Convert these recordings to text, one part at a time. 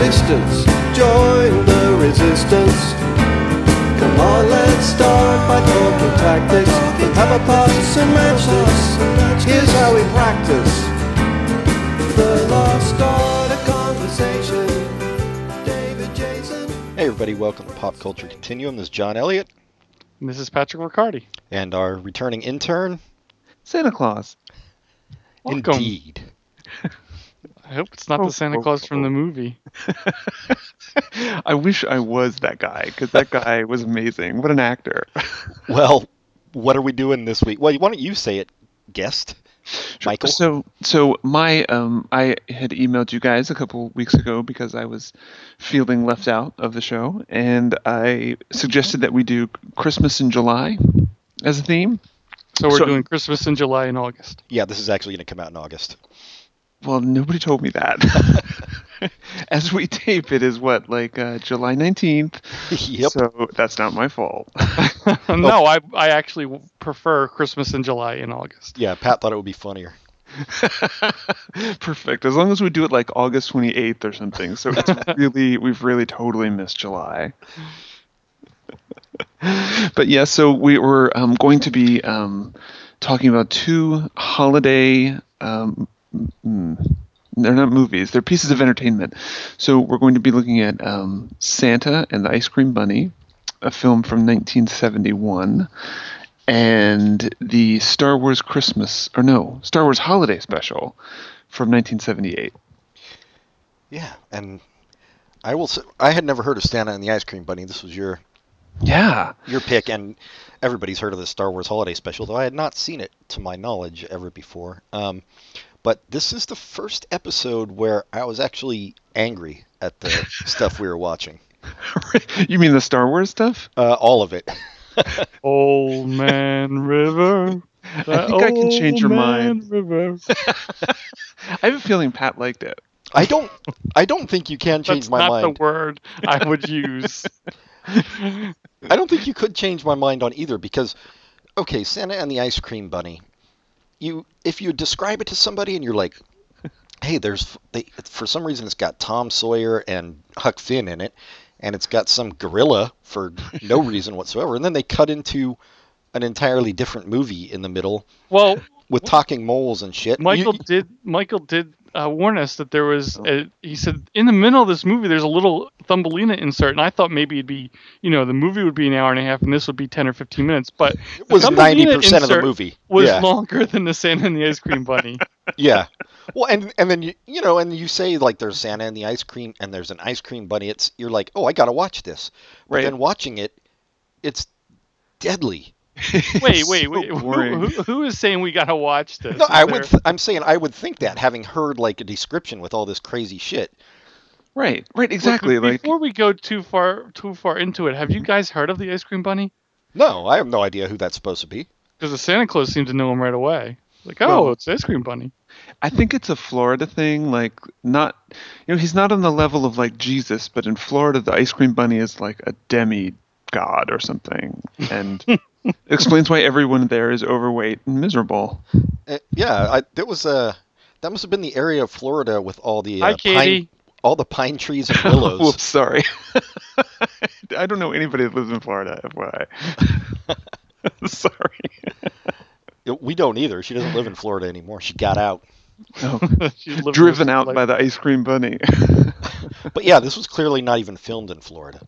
existence. Join the resistance. Come on, let's start by talking tactics. Have a pass and match this. Here's how we practice. The lost art of conversation. David Jason. Hey everybody, welcome to Pop Culture Continuum. This is John Elliott And This is Patrick Riccardi. and our returning intern. Santa Claus. Welcome. Indeed. I hope it's not Oh, the Santa oh, Claus from oh. the movie. I wish I was that guy because that guy was amazing. What an actor. Well, what are we doing this week? Well, why don't you say it, guest? Michael? So, so my um, I had emailed you guys a couple weeks ago because I was feeling left out of the show, and I suggested that we do Christmas in July as a theme. So we're So- doing Christmas in July and August. Yeah, this is actually going to come out in August. Well, nobody told me that. as we tape, it is what like uh, July nineteenth. yep. So that's not my fault. no, I I actually prefer Christmas in July and August. Yeah, Pat thought it would be funnier. Perfect. As long as we do it like August 28th or something. So it's really, we've really totally missed July. but yeah, so we were um, going to be um, talking about two holiday. Um, mm, they're not movies; they're pieces of entertainment. So we're going to be looking at um, Santa and the Ice Cream Bunny, a film from 1971, and the Star Wars Christmas or no Star Wars Holiday Special from 1978. Yeah, and I will. Say, I had never heard of Santa and the Ice Cream Bunny. This was your Yeah, your pick, and everybody's heard of the Star Wars Holiday Special, though I had not seen it to my knowledge ever before. Um, but this is the first episode where I was actually angry at the stuff we were watching. you mean the Star Wars stuff? Uh, all of it. Old Man River. I think I can change your mind. River. I have a feeling Pat liked it. I don't. I don't think you can change That's my not mind. the word I would use. I don't think you could change my mind on either because, okay, Santa and the Ice Cream Bunny. You, if you describe it to somebody and you're like, hey, there's they, for some reason it's got Tom Sawyer and Huck Finn in it, and it's got some gorilla for no reason whatsoever, and then they cut into an entirely different movie in the middle. Well, with talking moles and shit. You- Michael did Michael did uh, warn us that there was a, he said in the middle of this movie there's a little Thumbelina insert and I thought maybe it'd be you know the movie would be an hour and a half and this would be 10 or 15 minutes but it was ninety percent of the movie. was yeah. longer than the Santa and the Ice Cream Bunny. Yeah. Well, and and then you you know, and you say like there's Santa and the ice cream, and there's an ice cream bunny. It's you're like, oh, I gotta watch this. But Right. then watching it, it's deadly. wait, So wait, wait. Who, who, who is saying we gotta watch this? No, Is I there- would. Th- I'm saying I would think that having heard like a description with all this crazy shit. Right, right, exactly. Like, before we go too far too far into it, have you guys heard of the Ice Cream Bunny? No, I have no idea who that's supposed to be. Because the Santa Claus seemed to know him right away. Like, oh, Well- it's Ice Cream Bunny. I think it's a Florida thing. Like, not, you know, he's not on the level of like Jesus, but in Florida, the ice cream bunny is like a demi god or something, and explains why everyone there is overweight and miserable. Uh, yeah, I, there was a. That must have been the area of Florida with all the uh, Hi, Katie. pine, all the pine trees and Whoops, willows. sorry. I don't know anybody that lives in Florida. FYI. sorry. we don't either. She doesn't live in Florida anymore. She got out. She lived Driven out life. by the ice cream bunny. But yeah, this was clearly not even filmed in Florida.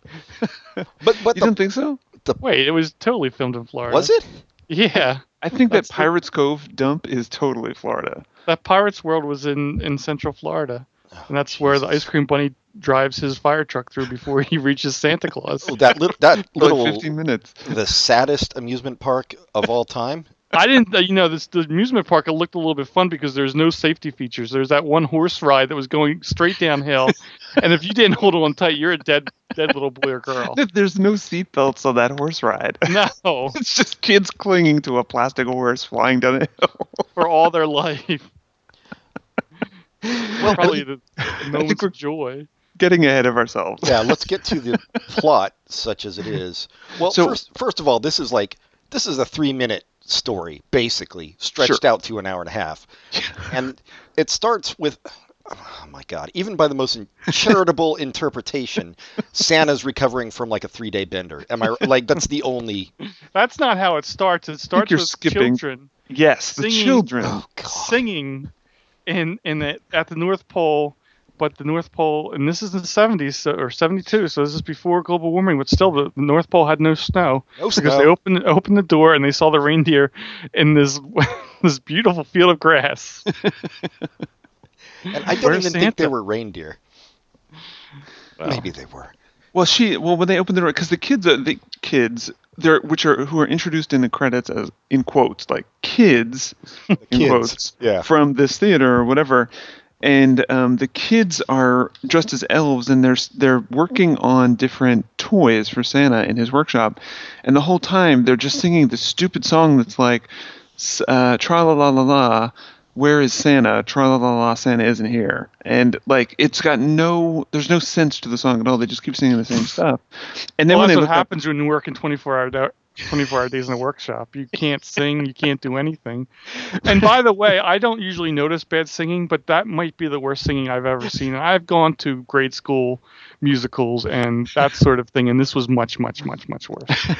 But but you the, don't think so? Wait, it was totally filmed in Florida. was it? Yeah. I think That's that the- Pirates Cove dump is totally Florida. That Pirates World was in, in Central Florida. Oh, and that's where the Ice Cream Bunny drives his fire truck through before he reaches Santa Claus. Oh, that little that For like little 15 minutes. the saddest amusement park of all time. I didn't, uh, you know, this the amusement park. It looked a little bit fun because there's no safety features. There's that one horse ride that was going straight downhill, and if you didn't hold on tight, you're a dead, dead little boy or girl. There's no seatbelts on that horse ride. No, It's just kids clinging to a plastic horse flying down a hill. for all their life. Well, Probably the, the think moments of joy. Getting ahead of ourselves. yeah, let's get to the plot, such as it is. Well, So- first, first of all, this is like this is a three-minute story, basically stretched Sure. out to an hour and a half, and it starts with oh my god, even by the most charitable interpretation, Santa's recovering from like a three day bender. Am I like that's the only That's not how it starts. It starts you're with skipping- children Yes, the children. oh singing in in the, at the North Pole, but the North Pole, and this is the 70s so, or 72, so this is before global warming, but still the, the North Pole had no snow No because snow. they opened opened the door and they saw the reindeer in this this beautiful field of grass. And I don't Where's even think they were reindeer. Wow. Maybe they were. Well, she well when they opened the door because the kids are the kids they're which are who are introduced in the credits as in quotes like kids in quotes yeah. from this theater or whatever, and um, the kids are dressed as elves and they're they're working on different toys for Santa in his workshop, and the whole time they're just singing this stupid song that's like, uh, tra la la la la. Where is Santa? Tra la la la, Santa isn't here. And like, it's got no, there's no sense to the song at all. They just keep singing the same stuff. And then well, when that's they what look up, happens when you work in 24 hour 24 hour days in a workshop. You can't sing, you can't do anything. And by the way, I don't usually notice bad singing, but that might be the worst singing I've ever seen. I've gone to grade school musicals and that sort of thing, and this was much, much, much, much worse.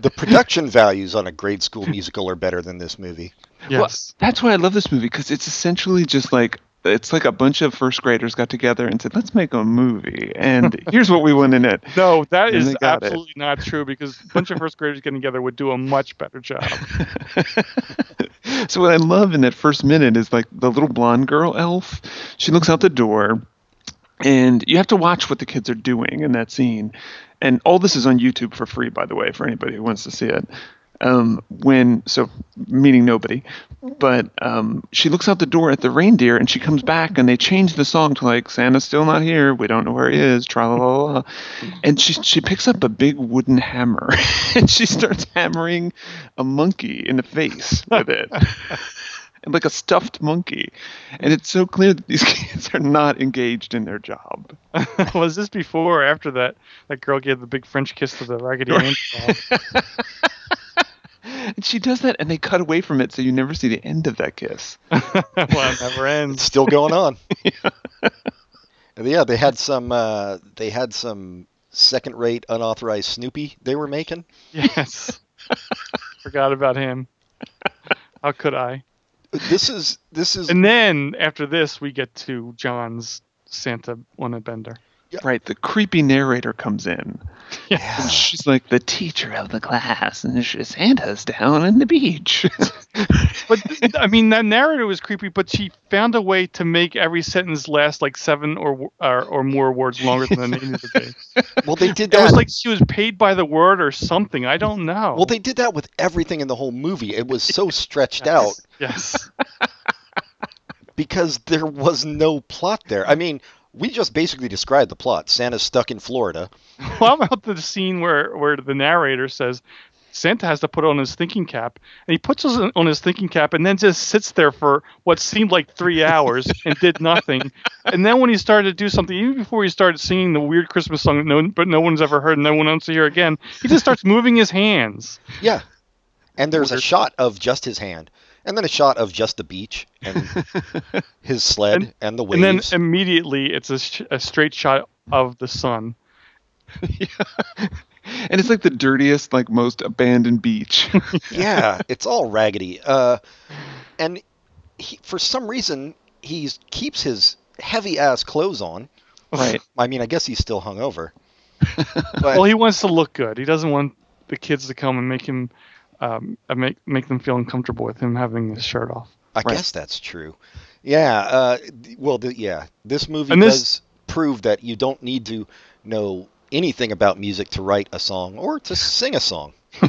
The production values on a grade school musical are better than this movie. Yes. That's why I love this movie because it's essentially just like it's like a bunch of first graders got together and said, "Let's make a movie," and here's what we want in it. no, that And is got it. absolutely not true because a bunch of first graders getting together would do a much better job. so what I love in that first minute is like the little blonde girl elf. She looks out the door, and you have to watch what the kids are doing in that scene. And all this is on YouTube for free, by the way, for anybody who wants to see it. Um, when so meaning nobody, but um, she looks out the door at the reindeer and she comes back and they change the song to like Santa's still not here, we don't know where he is, tra la la and she she picks up a big wooden hammer and she starts hammering a monkey in the face with it. And like a stuffed monkey, and it's so clear that these kids are not engaged in their job. was this before or after that that girl gave the big French kiss to the Raggedy Ann? And she does that, and they cut away from it, so you never see the end of that kiss. well, it never It's ends. still going on. And yeah, they had some. Uh, they had some second-rate unauthorized Snoopy they were making. Yes. Forgot about him. How could I? This is this is And then after this, we get to John's Santa on a bender. Right, the creepy narrator comes in. Yeah. And she's like the teacher of the class, and she, Santa's down on the beach. But I mean, that narrator was creepy, but she found a way to make every sentence last like seven or or, or more words longer than it needed to be. well they did that It was like she was paid by the word or something. I don't know. well they did that with everything in the whole movie. It was so stretched out yes. because there was no plot there. I mean, we just basically described the plot. Santa's stuck in Florida. How about the scene where where the narrator says Santa has to put on his thinking cap, and he puts on his thinking cap, and then just sits there for what seemed like three hours and did nothing. And then when he started to do something, even before he started singing the weird Christmas song that no, but no one's ever heard, and no one wants to hear again, he just starts moving his hands. Yeah. And there's a shot of just his hand, and then a shot of just the beach and his sled and, And- the waves. And then immediately it's a, sh- a straight shot of the sun. yeah. and it's like the dirtiest, like most abandoned beach. yeah, it's all raggedy. Uh, and he, for some reason, he keeps his heavy ass clothes on. right. I mean, I guess he's still hungover. But Well, he wants to look good. He doesn't want the kids to come and make him um, make make them feel uncomfortable with him having his shirt off. I Right. guess that's true. Yeah. Uh, well, th- yeah. This movie And this- does prove that you don't need to know anything about music to write a song or to sing a song.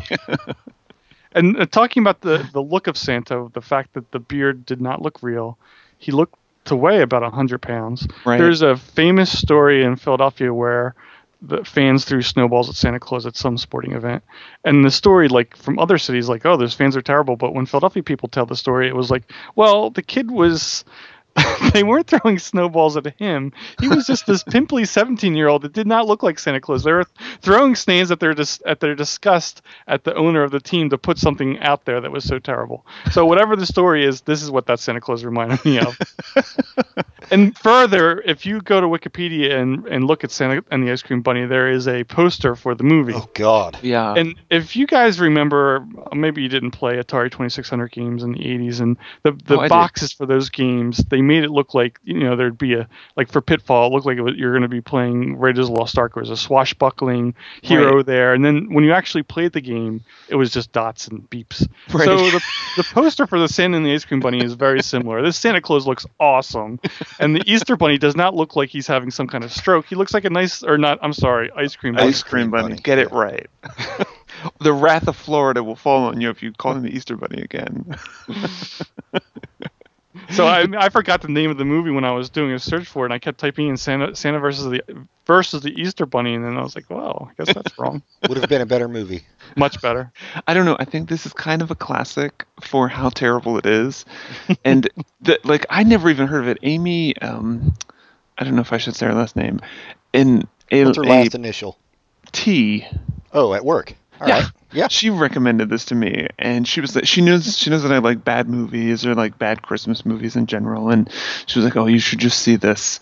And uh, talking about the the look of Santa, the fact that the beard did not look real, he looked to weigh about hundred pounds. Right. There's a famous story in Philadelphia where the fans threw snowballs at Santa Claus at some sporting event, and the story, like from other cities, like oh, those fans are terrible. But when Philadelphia people tell the story, it was like, well, the kid was they weren't throwing snowballs at him. He was just this pimply 17 year old that did not look like Santa Claus. They were throwing snails at their dis- at their disgust at the owner of the team to put something out there that was so terrible. So whatever the story is, this is what that Santa Claus reminded me of. and further, if you go to Wikipedia and, and look at Santa and the Ice Cream Bunny, there is a poster for the movie. Oh God. Yeah. And if you guys remember, maybe you didn't play Atari 2600 games in the 80s, and the the Oh, boxes for those games, they made it look like you know there'd be a like for Pitfall, it looked like it was, you're going to be playing Raiders of the Lost Ark. There was a swashbuckling hero Right. there, and then when you actually played the game, it was just dots and beeps. Right. So the the poster for the Santa and the Ice Cream Bunny is very similar. This Santa Claus looks awesome, and the Easter Bunny does not look like he's having some kind of stroke. He looks like a nice or not. I'm sorry, ice cream. bunny. Ice cream bunny. bunny. Get it right. the wrath of Florida will fall on you if you call him the Easter Bunny again. So I, I forgot the name of the movie when I was doing a search for it, and I kept typing in Santa Santa versus the versus the Easter Bunny, and then I was like, well, I guess that's wrong. Would have been a better movie. Much better. I don't know. I think this is kind of a classic for how terrible it is, and the, like I never even heard of it. Amy, um, I don't know if I should say her last name, in a, What's her a last initial? T. Oh, at work. All Yeah. right. Yeah. She recommended this to me, and she was like, she knows she knows that I like bad movies or like bad Christmas movies in general, and she was like, "Oh, you should just see this."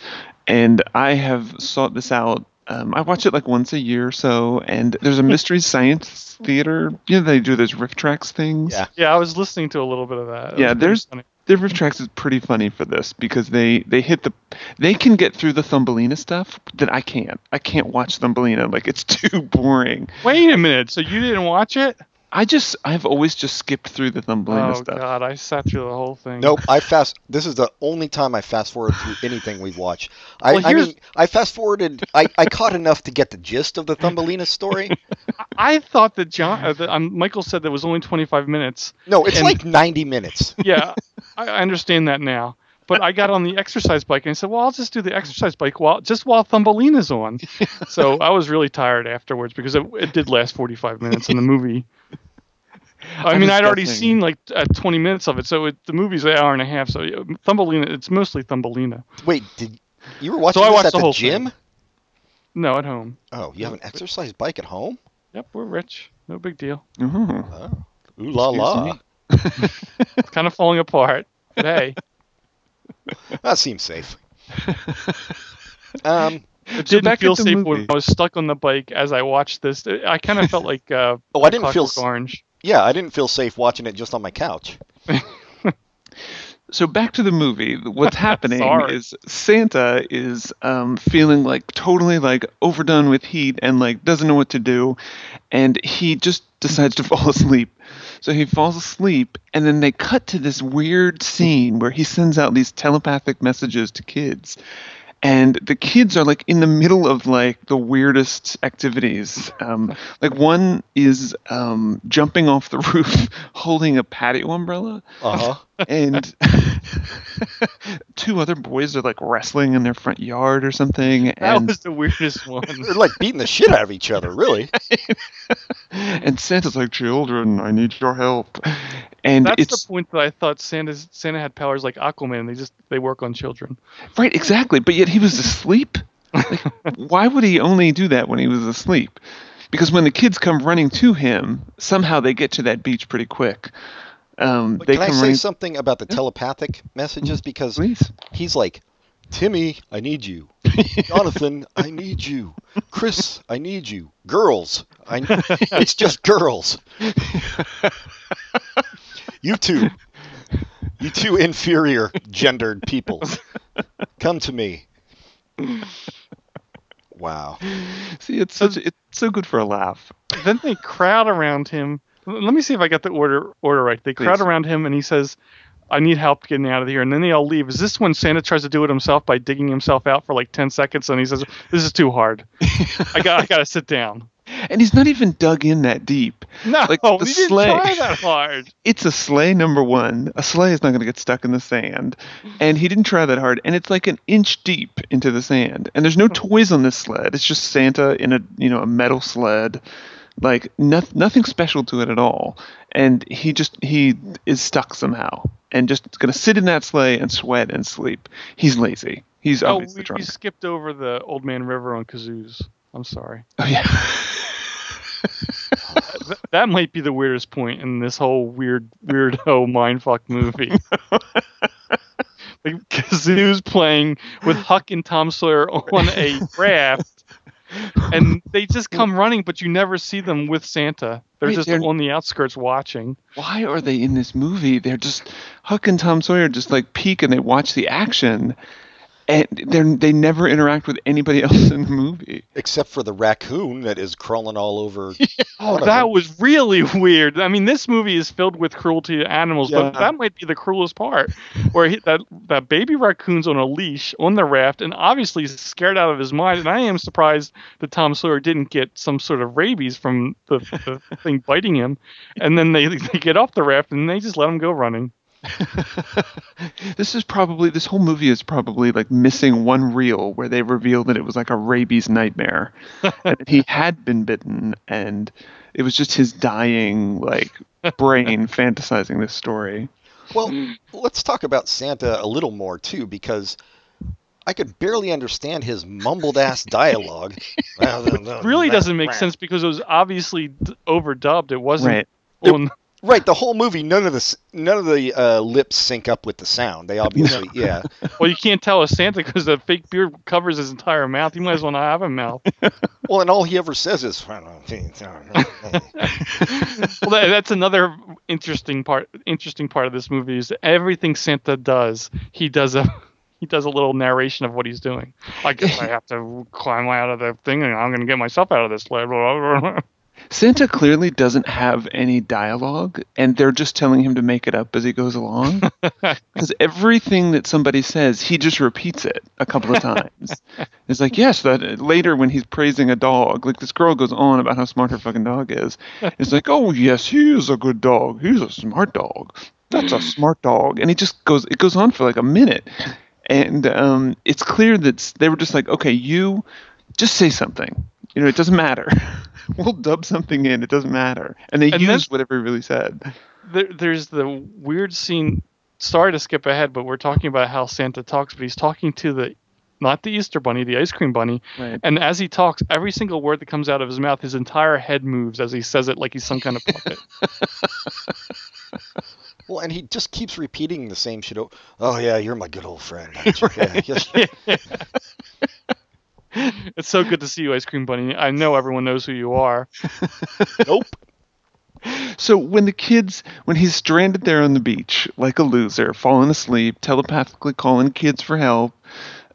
And I have sought this out. Um, I watch it like once a year or so, and there's a mystery science theater. You know, they do those RiffTrax things. Yeah. Yeah, I was listening to a little bit of that. It Yeah, was pretty there's- funny. the RiffTrax is pretty funny for this because they they hit the they can get through the Thumbelina stuff that I can't. I can't watch Thumbelina like it's too boring. Wait a minute. So you didn't watch it? I just I've always just skipped through the Thumbelina stuff. Oh. God, I sat through the whole thing. Nope. I fast. This is the only time I fast forward through anything we've watched. I, Well, I here's- mean, I fast forwarded. I, I caught enough to get the gist of the Thumbelina story. I thought that John, uh, that, um, Michael said that was only 25 minutes. No, it's And- like 90 minutes. Yeah, I, I understand that now. But I got on the exercise bike and I said, "Well, I'll just do the exercise bike while just while Thumbelina's on." so I was really tired afterwards because it, it did last 45 minutes in the movie. I, I mean, I'd already seen like uh, 20 minutes of it, so it, the movie's an hour and a half. So Thumbelina, it's mostly Thumbelina. Wait, did you were watching So I watched at the the, whole gym? thing. No, at home. Oh, you have an exercise bike at home? Yep, we're rich. No big deal. Mhm. Oh, ooh la Excuse la. It's kind of falling apart. But hey, That seems safe. um. it didn't back feel safe movie. when I was stuck on the bike as I watched this. I kind of felt like uh, Oh, I didn't feel. Orange. Yeah, I didn't feel safe watching it just on my couch. So back to the movie. What's happening is Santa is um, feeling like totally like overdone with heat and like doesn't know what to do, and he just decides to fall asleep. So he falls asleep, and then they cut to this weird scene where he sends out these telepathic messages to kids. And the kids are like in the middle of like the weirdest activities. Um, like one is um, jumping off the roof holding a patio umbrella Uh huh. And two other boys are like wrestling in their front yard or something That and was the weirdest one. They're like beating the shit out of each other, really. and santa's like children i need your help and That's it's the point that I thought Santa's Santa had powers like Aquaman. They just they work on children. right exactly but yet he was asleep like, why would he only do that when he was asleep because when the kids come running to him somehow they get to that beach pretty quick um, they can I say running something about the telepathic messages? Because please he's like, Timmy, I need you. Jonathan, I need you. Chris, I need you. Girls, I. it's just girls. you two, you two inferior gendered people, come to me. Wow. see it's such it's so good for a laugh then they crowd around him. Let me see if I got the order order right. They crowd around him and he says, "I need help getting out of here." And then they all leave. Is this when Santa tries to do it himself by digging himself out for like ten seconds? And he says, "This is too hard. I got I got to sit down." and he's not even dug in that deep No, Like the he didn't sleigh. try that hard. it's a sleigh number one. A sleigh is not going to get stuck in the sand, and he didn't try that hard. And it's like an inch deep into the sand, and there's no hmm. toys on this sled. It's just Santa in a you know a metal sled, like no, nothing special to it at all, and he just he is stuck somehow and just gonna sit in that sleigh and sweat and sleep. He's lazy. He's Oh, obviously we, drunk. we skipped over the Old Man River on kazoos. I'm sorry. Oh yeah. Th- that might be the weirdest point in this whole weird weirdo mindfuck movie. the kazoos playing with Huck and Tom Sawyer on a raft, and they just come running, but you never see them with Santa. They're Wait, just they're- on the outskirts watching. Why are they in this movie? They're just Huck and Tom Sawyer just like peek and they watch the action, and they they never interact with anybody else in the movie. Except for the raccoon that is crawling all over. Oh, that was really weird. I mean, this movie is filled with cruelty to animals, but that might be the cruelest part, where he, that that baby raccoon's on a leash on the raft, and obviously he's scared out of his mind. And I am surprised that Tom Sawyer didn't get some sort of rabies from the, the thing biting him. And then they they get off the raft and they just let him go running. This is probably this whole movie is probably like missing one reel where they reveal that it was like a rabies nightmare, and he had been bitten, and it was just his dying like brain fantasizing this story. Well, let's talk about Santa a little more too, because I could barely understand his mumbled ass dialogue. Really doesn't make sense because it was obviously overdubbed. It wasn't Right. on. Right, the whole movie, none of the none of the uh, lips sync up with the sound. They obviously, yeah. Well, you can't tell it's Santa because the fake beard covers his entire mouth. He might as well not have a mouth. Well, and all he ever says is, well, that, that's another interesting part. Interesting part of this movie is everything Santa does. He does a he does a little narration of what he's doing. I guess I have to climb out of the thing, and I'm going to get myself out of this. Santa clearly doesn't have any dialogue, and they're just telling him to make it up as he goes along. Because everything that somebody says, he just repeats it a couple of times. it's like, yes, that later when he's praising a dog, like this girl goes on about how smart her fucking dog is. It's like, oh yes, he is a good dog. He's a smart dog. That's a smart dog, and he just goes. It goes on for like a minute, and um, it's clear that they were just like, okay, you just say something. You know, it doesn't matter. we'll dub something in. It doesn't matter. And they And used whatever he really said. there, there's the weird scene. Sorry to skip ahead, but we're talking about how Santa talks, but he's talking to the not the Easter bunny, the ice cream bunny. Right. And as he talks, every single word that comes out of his mouth, his entire head moves as he says it like he's some kind of puppet. well, and he just keeps repeating the same shit. o- Oh yeah, you're my good old friend. aren't you?" Yeah, yes. it's so good to see you, ice cream bunny. I know everyone knows who you are. Nope. So when the kids, when he's stranded there on the beach like a loser, falling asleep, telepathically calling kids for help,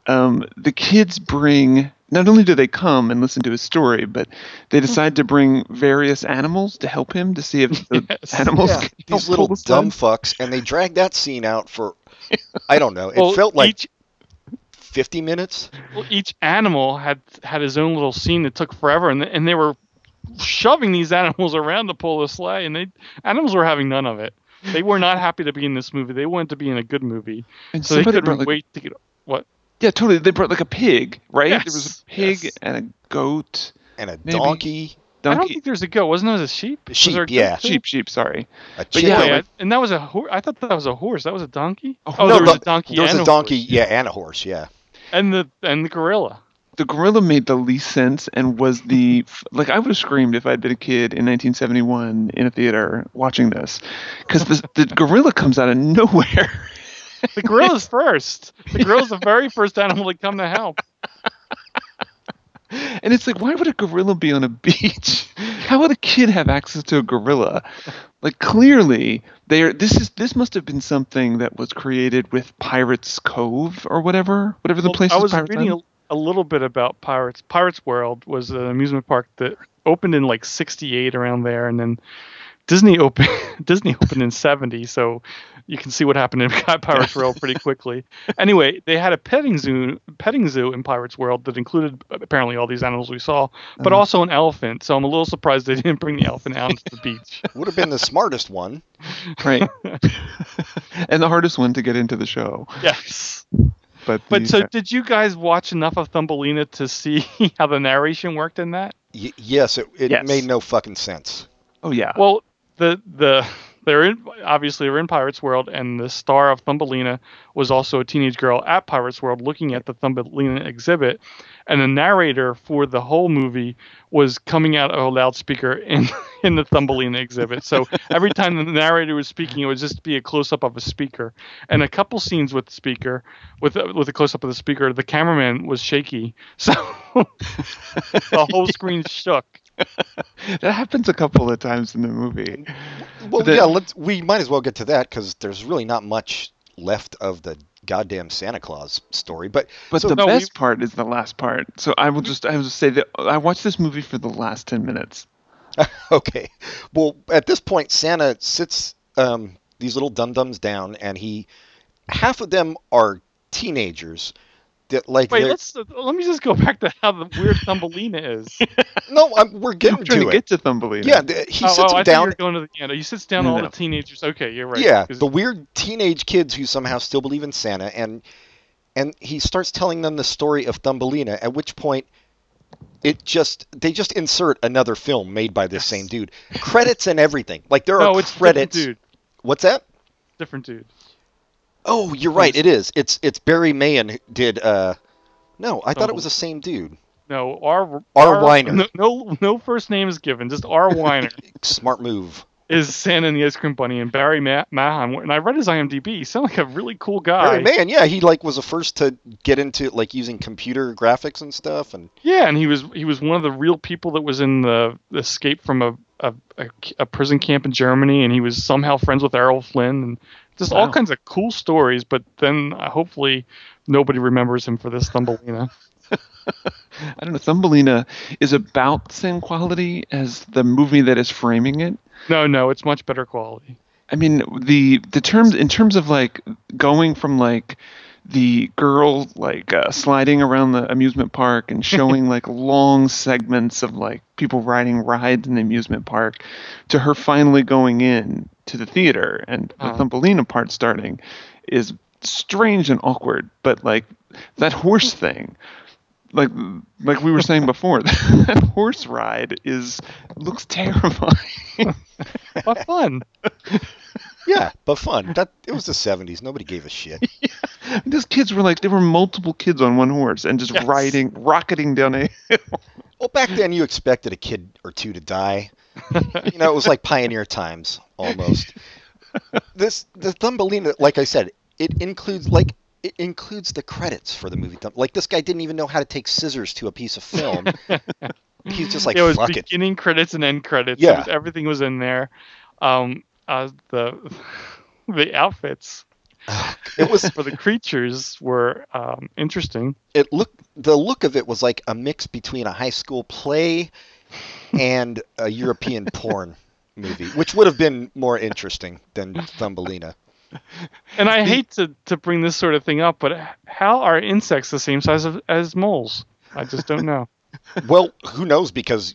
um, the kids bring. Not only do they come and listen to his story, but they decide to bring various animals to help him to see if the Yes. animals Yeah, can help these little dumb fucks, and they dragged that scene out for, I don't know. It Well, felt like each 50 minutes. well, each animal had had his own little scene that took forever, and and they were shoving these animals around to pull the sleigh, and they animals were having none of it. They were not happy to be in this movie. They wanted to be in a good movie, And so they somebody couldn't brought like wait to get what. yeah, totally. They brought like a pig, right? There was a pig yes. and a goat, And a Maybe. donkey, I don't think there's a goat. Wasn't there a sheep? Was Sheep, there a goat yeah. too? sheep, sheep. Sorry. a But yeah, Yeah, and that was a horse. I thought that was a horse. That was a donkey. Oh, Oh, no, there was a donkey. There was and a donkey, horse. yeah, and a horse, yeah. And the and the gorilla. the gorilla made the least sense and was the like I would have screamed if I'd been a kid in 1971 in a theater watching this because the the gorilla comes out of nowhere. The gorilla's first. The gorilla's the very first animal to come to help. And it's like, why would a gorilla be on a beach? How would a kid have access to a gorilla? Like clearly, they are. This is this must have been something that was created with Pirates Cove or whatever, whatever the Well, place I was Pirates reading a, a little bit about Pirates. Pirates World was an amusement park that opened in like '68 around there, and then Disney opened Disney opened in '70. So you can see what happened in Pirates World pretty quickly. Anyway, they had a petting zoo, petting zoo in Pirates World that included apparently all these animals we saw, but Uh-huh. also an elephant. So I'm a little surprised they didn't bring the elephant out to the beach. Would have been the smartest one. right, and the hardest one to get into the show. Yes. But But the- so, did you guys watch enough of Thumbelina to see how the narration worked in that? Y- yes, it, it Yes. made no fucking sense. Oh yeah. Well, the the they're in obviously they're in Pirates World, and the star of Thumbelina was also a teenage girl at Pirates World looking at the Thumbelina exhibit, and the narrator for the whole movie was coming out of a loudspeaker in in the Thumbelina exhibit. So every time the narrator was speaking, it would just be a close up of a speaker, and a couple scenes with the speaker, with with a close up of the speaker, the cameraman was shaky, so the whole screen shook. that happens a couple of times in the movie. Well, the- yeah, let's. We might as well get to that because there's really not much left of the goddamn Santa Claus story. But But so, the no, we- best part is the last part. So I will just I will just say that I watched this movie for the last ten minutes. okay, well, at this point, Santa sits um, these little dum dums down, and he half of them are teenagers. That like Wait, let's let me just go back to how the weird Thumbelina is. no, I'm, we're getting I'm trying to to it. get to Thumbelina. yeah, the, he oh, sits oh, him I thought down. you were going to the end. He sits down No, all no. the teenagers. Okay, you're right. yeah the weird teenage kids who somehow still believe in Santa, and and he starts telling them the story of Thumbelina. At which point, it just they just insert another film made by this same dude, credits and everything. Like there no, are it's different credits. dude. What's that? Different dude. Oh, you're right. It is. It's it's Barry Mahon did. uh No, I thought it was the same dude. No, R. R. Winer. No, no, no first name is given. Just R. Winer Smart move. is Santa and the Ice Cream Bunny, and Barry Ma- Mahon. And I read his IMDb. He sounded like a really cool guy. Barry Mahon, yeah, he like was the first to get into like using computer graphics and stuff, and Yeah, and he was he was one of the real people that was in the escape from a a, a, a prison camp in Germany, and he was somehow friends with Errol Flynn, and just all kinds of cool stories. But then uh, hopefully nobody remembers him for this Thumbelina. I don't know. Thumbelina is about the same quality as the movie that is framing it. No, no, it's much better quality. I mean, the the terms in terms of like going from like the girl like uh, sliding around the amusement park and showing like long segments of like people riding rides in the amusement park to her finally going in to the theater and the Uh-huh. Thumbelina part starting is strange and awkward. But like that horse thing, like like we were saying before, that horse ride is looks terrifying. But fun. yeah, but fun. That it was the '70s. Nobody gave a shit. yeah. These kids were like there were multiple kids on one horse and just Yes. riding, rocketing down a. Well, back then you expected a kid or two to die. you know, it was like pioneer times almost. This the Thumbelina, like I said, it includes like it includes the credits for the movie. Thumb- Like this guy didn't even know how to take scissors to a piece of film. He's just like, it was fuck it. beginning credits and end credits. Yeah. was- everything was in there. Um, uh, the the outfits It was for the creatures were um, interesting. it looked the look of it was like a mix between a high school play and a European porn movie, which would have been more interesting than Thumbelina. And I hate to, to bring this sort of thing up, but how are insects the same size of, as moles? I just don't know. Well, who knows? Because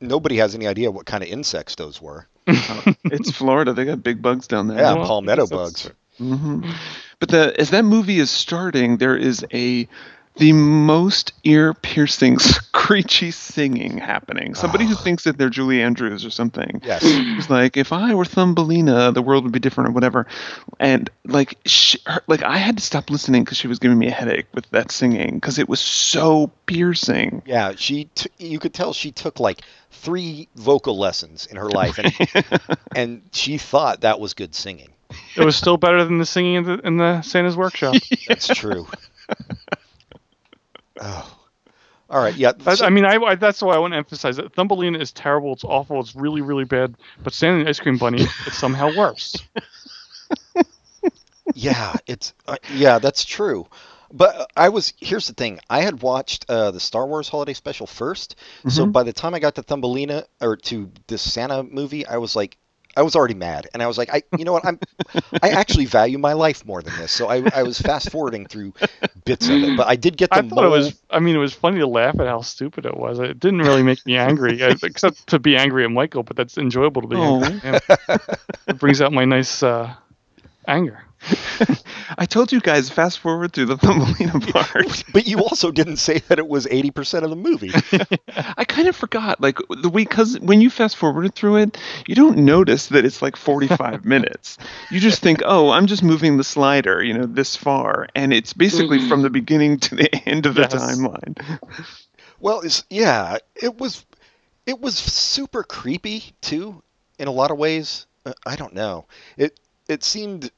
nobody has any idea what kind of insects those were. it's Florida; they got big bugs down there. Yeah, well, palmetto I guess that's bugs. hmm But the as that movie is starting, there is a the most ear piercing, screechy singing happening. Somebody who ah. thinks that they're Julie Andrews or something. Yes. It's like if I were Thumbelina, the world would be different or whatever. And like, she, her, like I had to stop listening because she was giving me a headache with that singing because it was so piercing. Yeah, she. T- you could tell she took like three vocal lessons in her life, and and she thought that was good singing. It was still better than the singing in the, in the Santa's workshop. That's true. Oh, all right. Yeah. So- I mean, I, I that's why I want to emphasize that Thumbelina is terrible. It's awful. It's really, really bad. But Santa and the Ice Cream Bunny is somehow worse. yeah, it's uh, yeah, that's true. But uh, I was here's the thing. I had watched uh, the Star Wars Holiday Special 1st so by the time I got to Thumbelina or to this Santa movie, I was like, I was already mad, and I was like, I, you know what, I'm, I actually value my life more than this. So I, I was fast forwarding through bits of it, but I did get the I thought it was. I mean, it was funny to laugh at how stupid it was. It didn't really make me angry, except to be angry at Michael. But that's enjoyable to be Oh. angry. It brings out my nice uh, anger. I told you guys fast forward through the Thumbelina part. But you also didn't say that it was 80% of the movie. I kind of forgot, like the week, because when you fast forward through it, you don't notice that it's like 45 minutes. You just think, oh, I'm just moving the slider, you know, this far, and it's basically from the beginning to the end of the Yes. timeline. Well, it's, yeah, it was it was super creepy too in a lot of ways. Uh, I don't know. It it seemed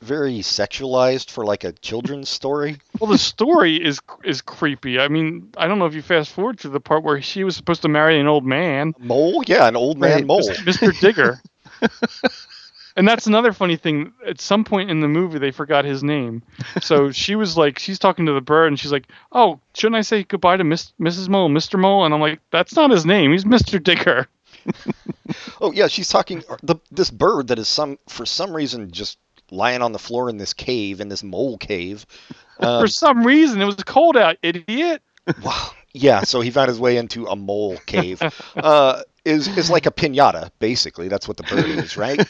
very sexualized for like a children's story. Well, the story is is creepy. I mean, I don't know if you fast forward to the part where she was supposed to marry an old man, Mole, yeah, an old man Right. mole. Mr. Digger. and that's another funny thing. At some point in the movie, they forgot his name. So she was like, she's talking to the bird, and she's like, "Oh, shouldn't I say goodbye to Miss, Mrs. Mole, Mr. Mole?" And I'm like, "That's not his name. He's Mr. Digger." Oh yeah, she's talking the this bird that is some for some reason just lying on the floor in this cave in this mole cave. Um, For some reason, it was cold out, idiot. wow. Yeah, so he found his way into a mole cave. Uh, is is like a pinata, basically. That's what the bird is, right?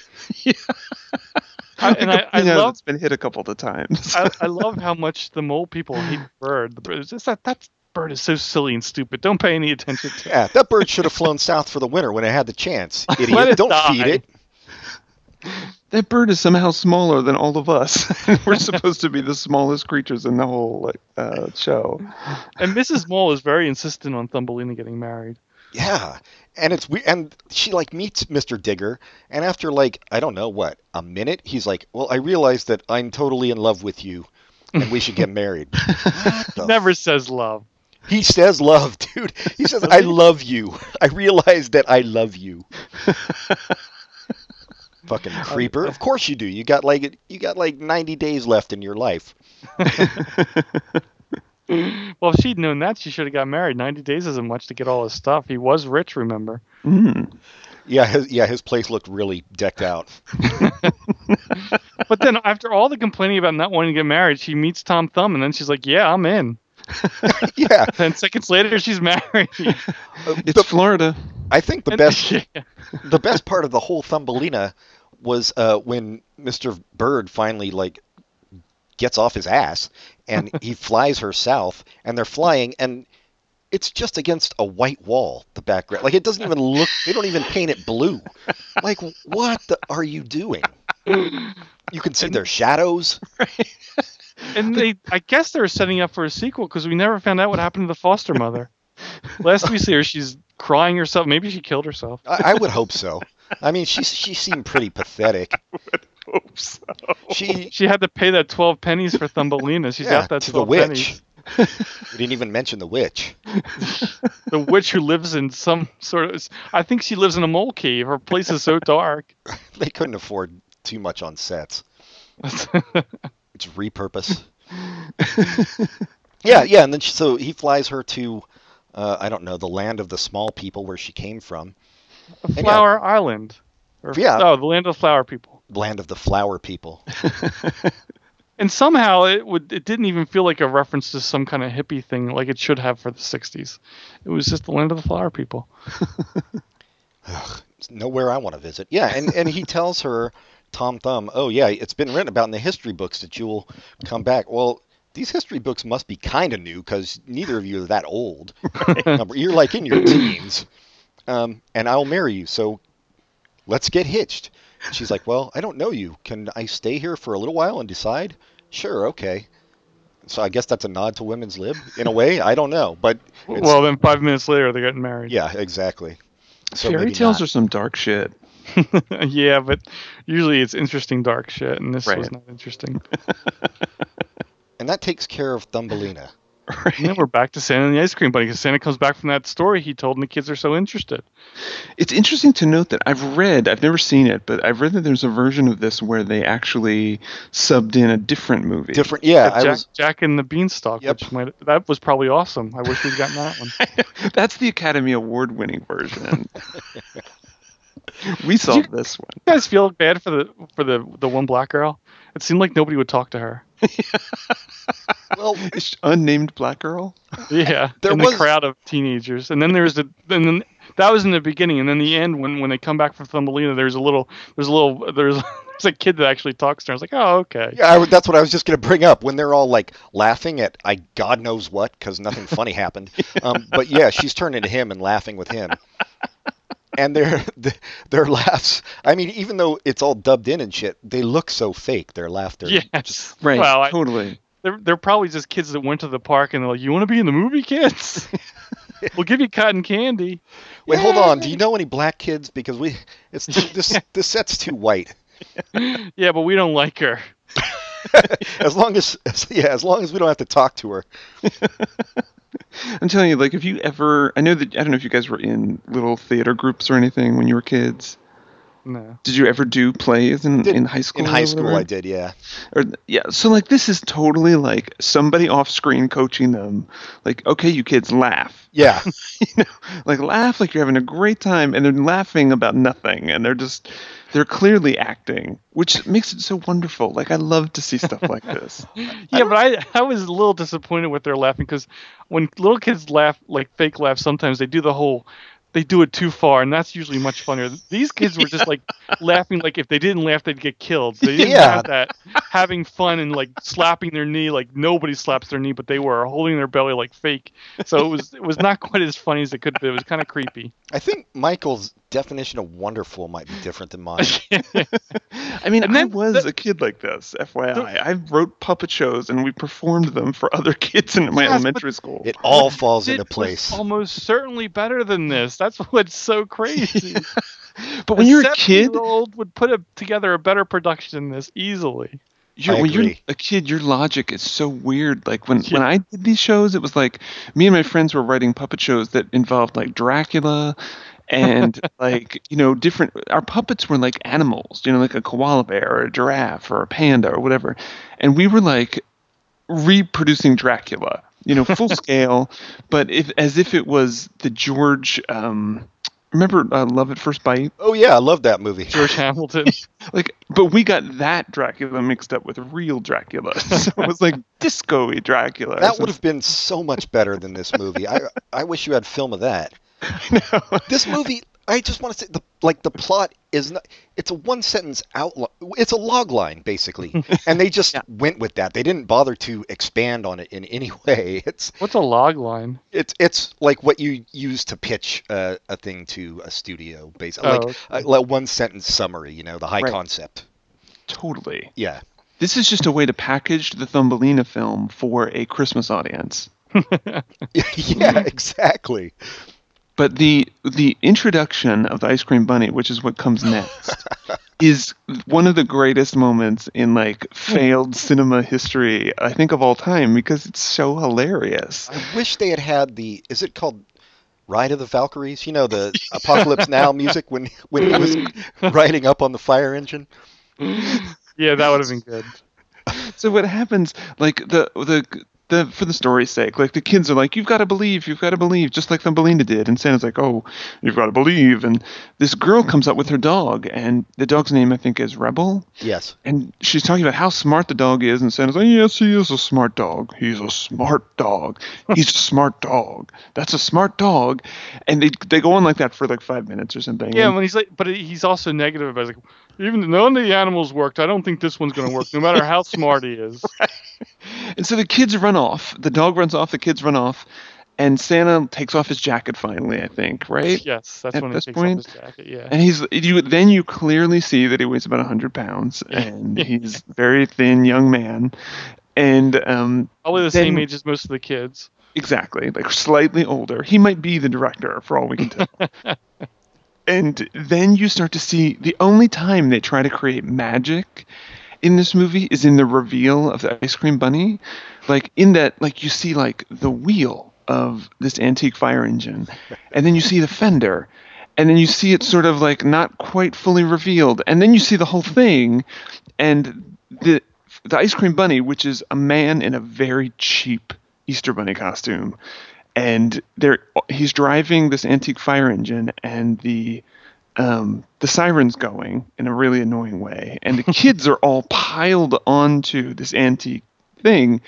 I, and I, I know, love it's been hit a couple of times. I, I love how much the mole people hate the bird. The bird is just that that bird is so silly and stupid. Don't pay any attention to. it. Yeah, that bird should have flown south for the winter when it had the chance. Idiot! Don't die. feed it. That bird is somehow smaller than all of us. We're supposed to be the smallest creatures in the whole uh, show. And Mrs. Mole is very insistent on Thumbelina getting married. Yeah, and it's we and she like meets Mr. Digger, and after like I don't know what a minute, he's like, "Well, I realize that I'm totally in love with you, and we should get married." What the Never says love. He says love, dude. He says, I love you. I realize that I love you. Fucking creeper. Of course you do. You got like you got like 90 days left in your life. Well, if she'd known that, she should have got married. Ninety days isn't much to get all his stuff. He was rich, remember? Mm. Yeah, his, yeah, his place looked really decked out. But then, after all the complaining about not wanting to get married, she meets Tom Thumb, and then she's like, "Yeah, I'm in." Yeah. Ten seconds later, she's married. It's Florida. I think the And- best yeah. the best part of the whole Thumbelina was uh, when Mr. Bird finally like gets off his ass and he flies her south and they're flying and it's just against a white wall the background like it doesn't even look they don't even paint it blue like what the, are you doing you can see their shadows And they, I guess they were setting up for a sequel because we never found out what happened to the foster mother. Last we see her, she's crying herself. Maybe she killed herself. I, I would hope so I mean she she seemed pretty pathetic Hope so. she She had to pay that twelve pennies for Thumbelina. She's yeah, got that to the twelve witch pennies. we didn't even mention the witch The witch who lives in some sort of. I think she lives in a mole cave. Her place is so dark. they couldn't afford too much on sets. It's repurpose. yeah, yeah, and then she, so he flies her to, uh, I don't know, the land of the small people where she came from, yeah. Flower Island. Or, Yeah. Oh, the land of flower people. land of the flower people. And somehow it would. It didn't even feel like a reference to some kind of hippie thing like it should have for the '60s. It was just the land of the flower people. It's nowhere I want to visit. Yeah, and and he tells her, Tom Thumb, oh yeah, it's been written about in the history books that you'll come back. Well. These history books must be kind of new because neither of you are that old. You're like in your teens, um, and I'll marry you. So let's get hitched. She's like, well, I don't know you. Can I stay here for a little while and decide? Sure, okay. So I guess that's a nod to women's lib in a way. I don't know, but it's- Well, then five minutes later they're getting married. yeah, exactly. So Fairy tales not. are some dark shit. yeah, but usually it's interesting dark shit, and this was not interesting. and that takes care of Thumbelina. Right? And then we're back to Santa and the Ice Cream Bunny because Santa comes back from that story he told, and the kids are so interested. It's interesting to note that I've read, I've never seen it, but I've read that there's a version of this where they actually subbed in a different movie. Different, yeah. I Jack, was Jack and the Beanstalk, Yep. which might that was probably awesome. I wish we'd gotten that one. That's the Academy Award winning version. we saw you- this one. You guys feel bad for the for the the one black girl? It seemed like nobody would talk to her. well. Is- Unnamed black girl? Yeah, There in was- the crowd of teenagers, and then there's the and then that was in the beginning, and then the end when when they come back from Thumbelina, there's a little there's a little there's It's a kid that actually talks to her. I was like, oh, okay. Yeah, I, that's what I was just going to bring up when they're all like laughing at I God knows what because nothing funny happened. Um, but yeah, she's turning to him and laughing with him, and their their laughs. I mean, even though it's all dubbed in and shit, they look so fake. Their laughter. Yes. Right. Well, I, totally. they're, they're probably just kids that went to the park and they're like, you want to be in the movie, kids? we'll give you cotton candy. Wait, hold on. Do you know any black kids? Because we it's too, this this set's too white. Yeah, but we don't like her. As long as, as yeah, as long as we don't have to talk to her. I'm telling you, like, if you ever, I know that I don't know if you guys were in little theater groups or anything when you were kids. No. Did you ever do plays in, Did- in high school? In high school. I did. Yeah. Or yeah, so like this is totally like somebody off screen coaching them. Like, okay, you kids laugh. Yeah. you know, like laugh like you're having a great time, and they're laughing about nothing, and they're just they're clearly acting, which makes it so wonderful. Like I love to see stuff like this. Yeah, but I I was a little disappointed with their laughing because when little kids laugh like fake laugh, sometimes they do the whole they do it too far, and that's usually much funnier. These kids were just like laughing like if they didn't laugh, they'd get killed. They didn't Yeah. have that having fun and like slapping their knee like nobody slaps their knee, but they were holding their belly like fake. So it was it was not quite as funny as it could be. It was kind of creepy. I think Michael's definition of wonderful might be different than mine. I mean, And I then was the- a kid like this. FYI, I wrote puppet shows and we performed them for other kids in my Yes, elementary school. It all falls It into place. almost certainly better than this. That's what's so crazy. but when you're a kid, old would put a, together a better production than this easily. You're, when you're a kid, your logic is so weird. Like when, when I did these shows, it was like me and my friends were writing puppet shows that involved like Dracula and like, you know, different. Our puppets were like animals, you know, like a koala bear or a giraffe or a panda or whatever. And we were like reproducing Dracula, you know, full scale, but if as if it was the George. Um, remember uh, Love at First Bite? Oh yeah, I love that movie. George Hamilton. like but we got that dracula mixed up with real dracula so it was like disco-y dracula That would have been so much better than this movie. I I wish you had film of that. something. This movie, I just want to say, the like the plot is not. It's a one sentence outline. It's a log line basically, and they just went with that. They didn't bother to expand on it in any way. It's What's a log line? it's it's like what you use to pitch uh, a thing to a studio, basically. Oh, like a, like one sentence summary. You know, the high Right. concept. totally Yeah. this is just a way to package the thumbelina film for a christmas audience yeah. Exactly. But the the introduction of the ice cream bunny which is what comes next is one of the greatest moments in like failed cinema history i think of all time because it's so hilarious I wish they had had the. Is it called Ride of the Valkyries? You know the Apocalypse Now music when when he was riding up on the fire engine. Yeah, that would have been good. So what happens, like the the the for the story's sake, like the kids are like, "You've got to believe, you've got to believe," just like Thumbelina did, and Santa's like, "Oh, you've got to believe," and this girl comes up with her dog, and the dog's name I think is Rebel, Yes. and she's talking about how smart the dog is, and Santa's like, "Yes, he is a smart dog. He's a smart dog. He's a smart dog. That's a smart dog," and they they go on like that for like five minutes or something. Yeah, and- when he's like, but he's also negative about it. Like, even none of the animals worked. I don't think this one's going to work, no matter how smart he is. And so the kids run off. The dog runs off. The kids run off, and Santa takes off his jacket finally. I think, right? Yes, that's At when he this takes point- off his jacket. Yeah. And he's you. Then you clearly see that he weighs about hundred pounds, and he's a very thin young man. And um, Probably the then- same age as most of the kids. exactly like slightly older. He might be the director for all we can tell. and then you start to see the only time they try to create magic in this movie is in the reveal of the ice cream bunny. Like in that like you see like the wheel of this antique fire engine. And then you see the fender. And then you see it sort of like not quite fully revealed. And then you see the whole thing. And the the ice cream bunny which is a man in a very cheap easter bunny costume and there he's driving this antique fire engine and the um, the siren's going in a really annoying way and the kids are all piled onto this antique thing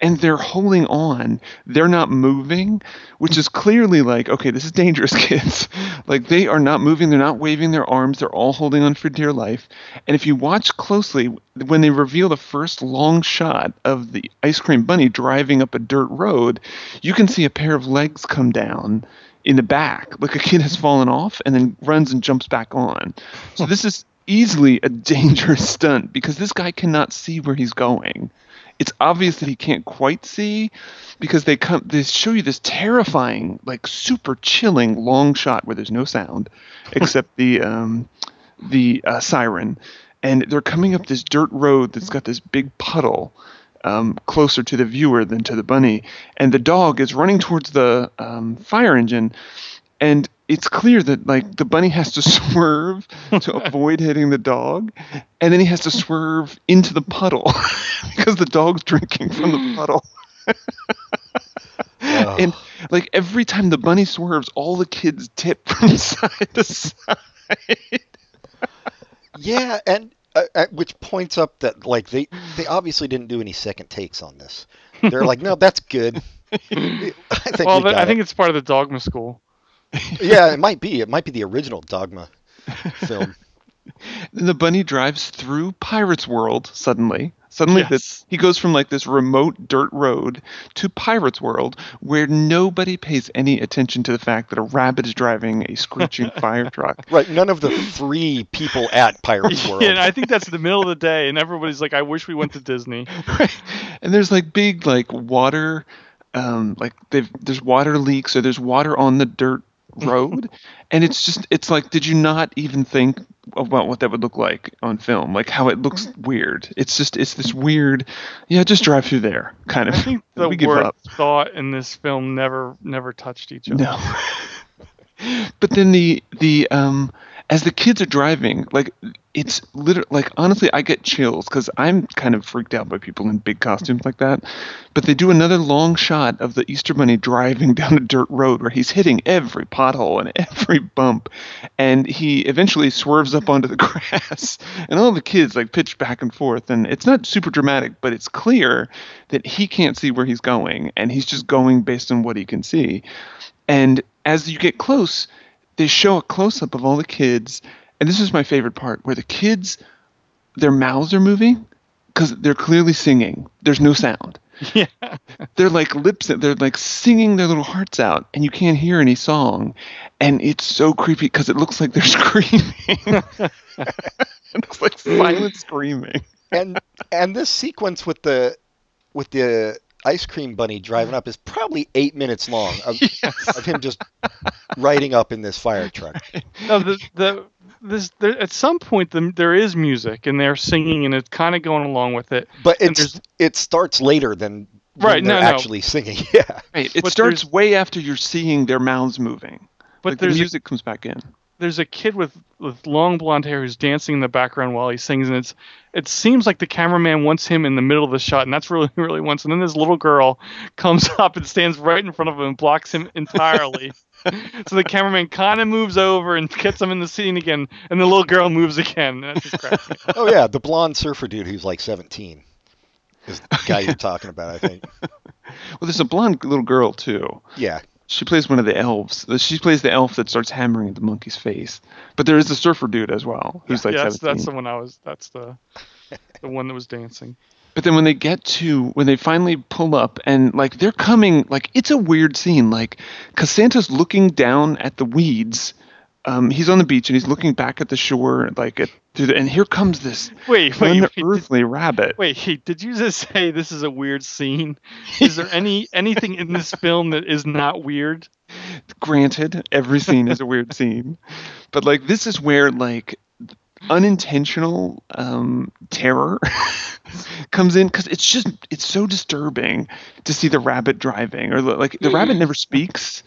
and they're holding on. They're not moving which is clearly like okay this is dangerous kids. Like they are not moving. They're not waving their arms. They're all holding on for dear life. And if you watch closely when they reveal the first long shot of the ice cream bunny driving up a dirt road you can see a pair of legs come down in the back like a kid has fallen off and then runs and jumps back on. So this is easily a dangerous stunt because this guy cannot see where he's going it's obvious that he can't quite see because they come they show you this terrifying like super chilling long shot where there's no sound except the um, the uh, siren. And they're coming up this dirt road that's got this big puddle um, closer to the viewer than to the bunny. And the dog is running towards the um, fire engine. And it's clear that like the bunny has to swerve to avoid hitting the dog and then he has to swerve into the puddle because the dog's drinking from the puddle and like every time the bunny swerves all the kids tip from side to side Yeah, and uh, uh, which points up that like they they obviously didn't do any second takes on this. They're like, no, that's good. I think well, we I think it. it's part of the dogma school. yeah, it might be. It might be the original Dogma film. The bunny drives through Pirates World suddenly. Suddenly, Yes. this, he goes from like this remote dirt road to Pirates World, where nobody pays any attention to the fact that a rabbit is driving a screeching fire truck. Right, none of the three people at Pirates World. Yeah, and I think that's the middle of the day, and everybody's like, "I wish we went to Disney." Right. And there's like big like water, um, like they've, there's water leaks or there's water on the dirt road, and it's just it's like, did you not even think about what that would look like on film? Like how it looks weird. It's just it's this weird, yeah, just drive through there kind of. I think the we give word up. thought in this film never never touched each other. No. but then the the um as the kids are driving, like it's literally like honestly, I get chills because I'm kind of freaked out by people in big costumes like that. But they do another long shot of the Easter Bunny driving down a dirt road where he's hitting every pothole and every bump, and he eventually swerves up onto the grass, and all the kids like pitch back and forth, and it's not super dramatic, but it's clear that he can't see where he's going, and he's just going based on what he can see. And as you get close, they show a close up of all the kids. And this is my favorite part where the kids, their mouths are moving because they're clearly singing. There's no sound. Yeah. They're like lips, they're like singing their little hearts out, and you can't hear any song. And it's so creepy because it looks like they're screaming. it looks like silent screaming. and and this sequence with the with the ice cream bunny driving up is probably eight minutes long of, of him just riding up in this fire truck. No, the the this there, at some point the, there is music and they're singing and it's kind of going along with it. But it's it starts later than when Right, they're no, no. actually singing. Yeah. Right. It But starts way after you're seeing their mouths moving. But Like, the there's a, music comes back in. there's a kid with with long blonde hair who's dancing in the background while he sings, and it's it seems like the cameraman wants him in the middle of the shot, and that's really really wants. And then this little girl comes up and stands right in front of him and blocks him entirely. so the cameraman kind of moves over and gets him in the scene again, and the little girl moves again. And just cracks me up. Oh yeah, the blonde surfer dude who's like 17 is the guy you're talking about. I think. Well, there's a blonde little girl too. Yeah. She plays one of the elves. She plays the elf that starts hammering at the monkey's face. But there is the surfer dude as well, who's like yeah, that's, 17. that's the one I was. That's the the one that was dancing. But then when they get to when they finally pull up and like they're coming, like it's a weird scene. Like, cause Santa's looking down at the weeds. Um, he's on the beach and he's looking back at the shore, like at through the, and here comes this Wait, wait, wait, did- unearthly rabbit. Wait, hey, did you just say this is a weird scene? Is there any anything in this film that is not weird? granted every scene is a weird scene but like this is where like unintentional um terror comes in because it's just it's so disturbing to see the rabbit driving or like the rabbit never speaks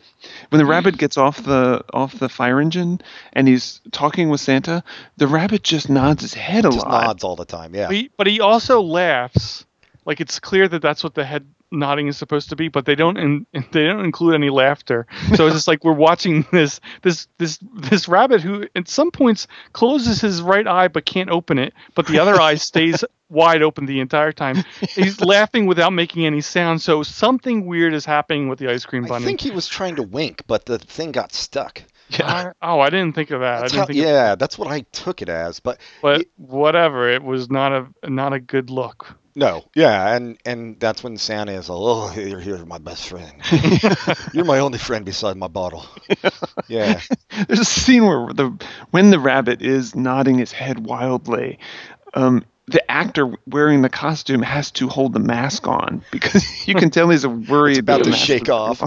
when the rabbit gets off the off the fire engine and he's talking with santa the rabbit just nods his head a Just lot nods all the time. Yeah. But he, but he also laughs. Like it's clear that that's what the head nodding is supposed to be, but they don't in, they don't include any laughter. So it's just like we're watching this this this this rabbit who at some points closes his right eye but can't open it, but the other eye stays wide open the entire time. He's laughing without making any sound. So something weird is happening with the ice cream I think he was trying to wink, but the thing got stuck. Yeah. I- oh, I didn't think of that. That's I how, didn't think of yeah, that's what I took it as. But but y- whatever. It was not a not a good look. No, yeah, and and that's when Santa is, like, oh, you're, you're my best friend. you're my only friend beside my bottle. Yeah, There's a scene where the when the rabbit is nodding his head wildly, um, the actor wearing the costume has to hold the mask on because you can tell he's worried about the to shake off.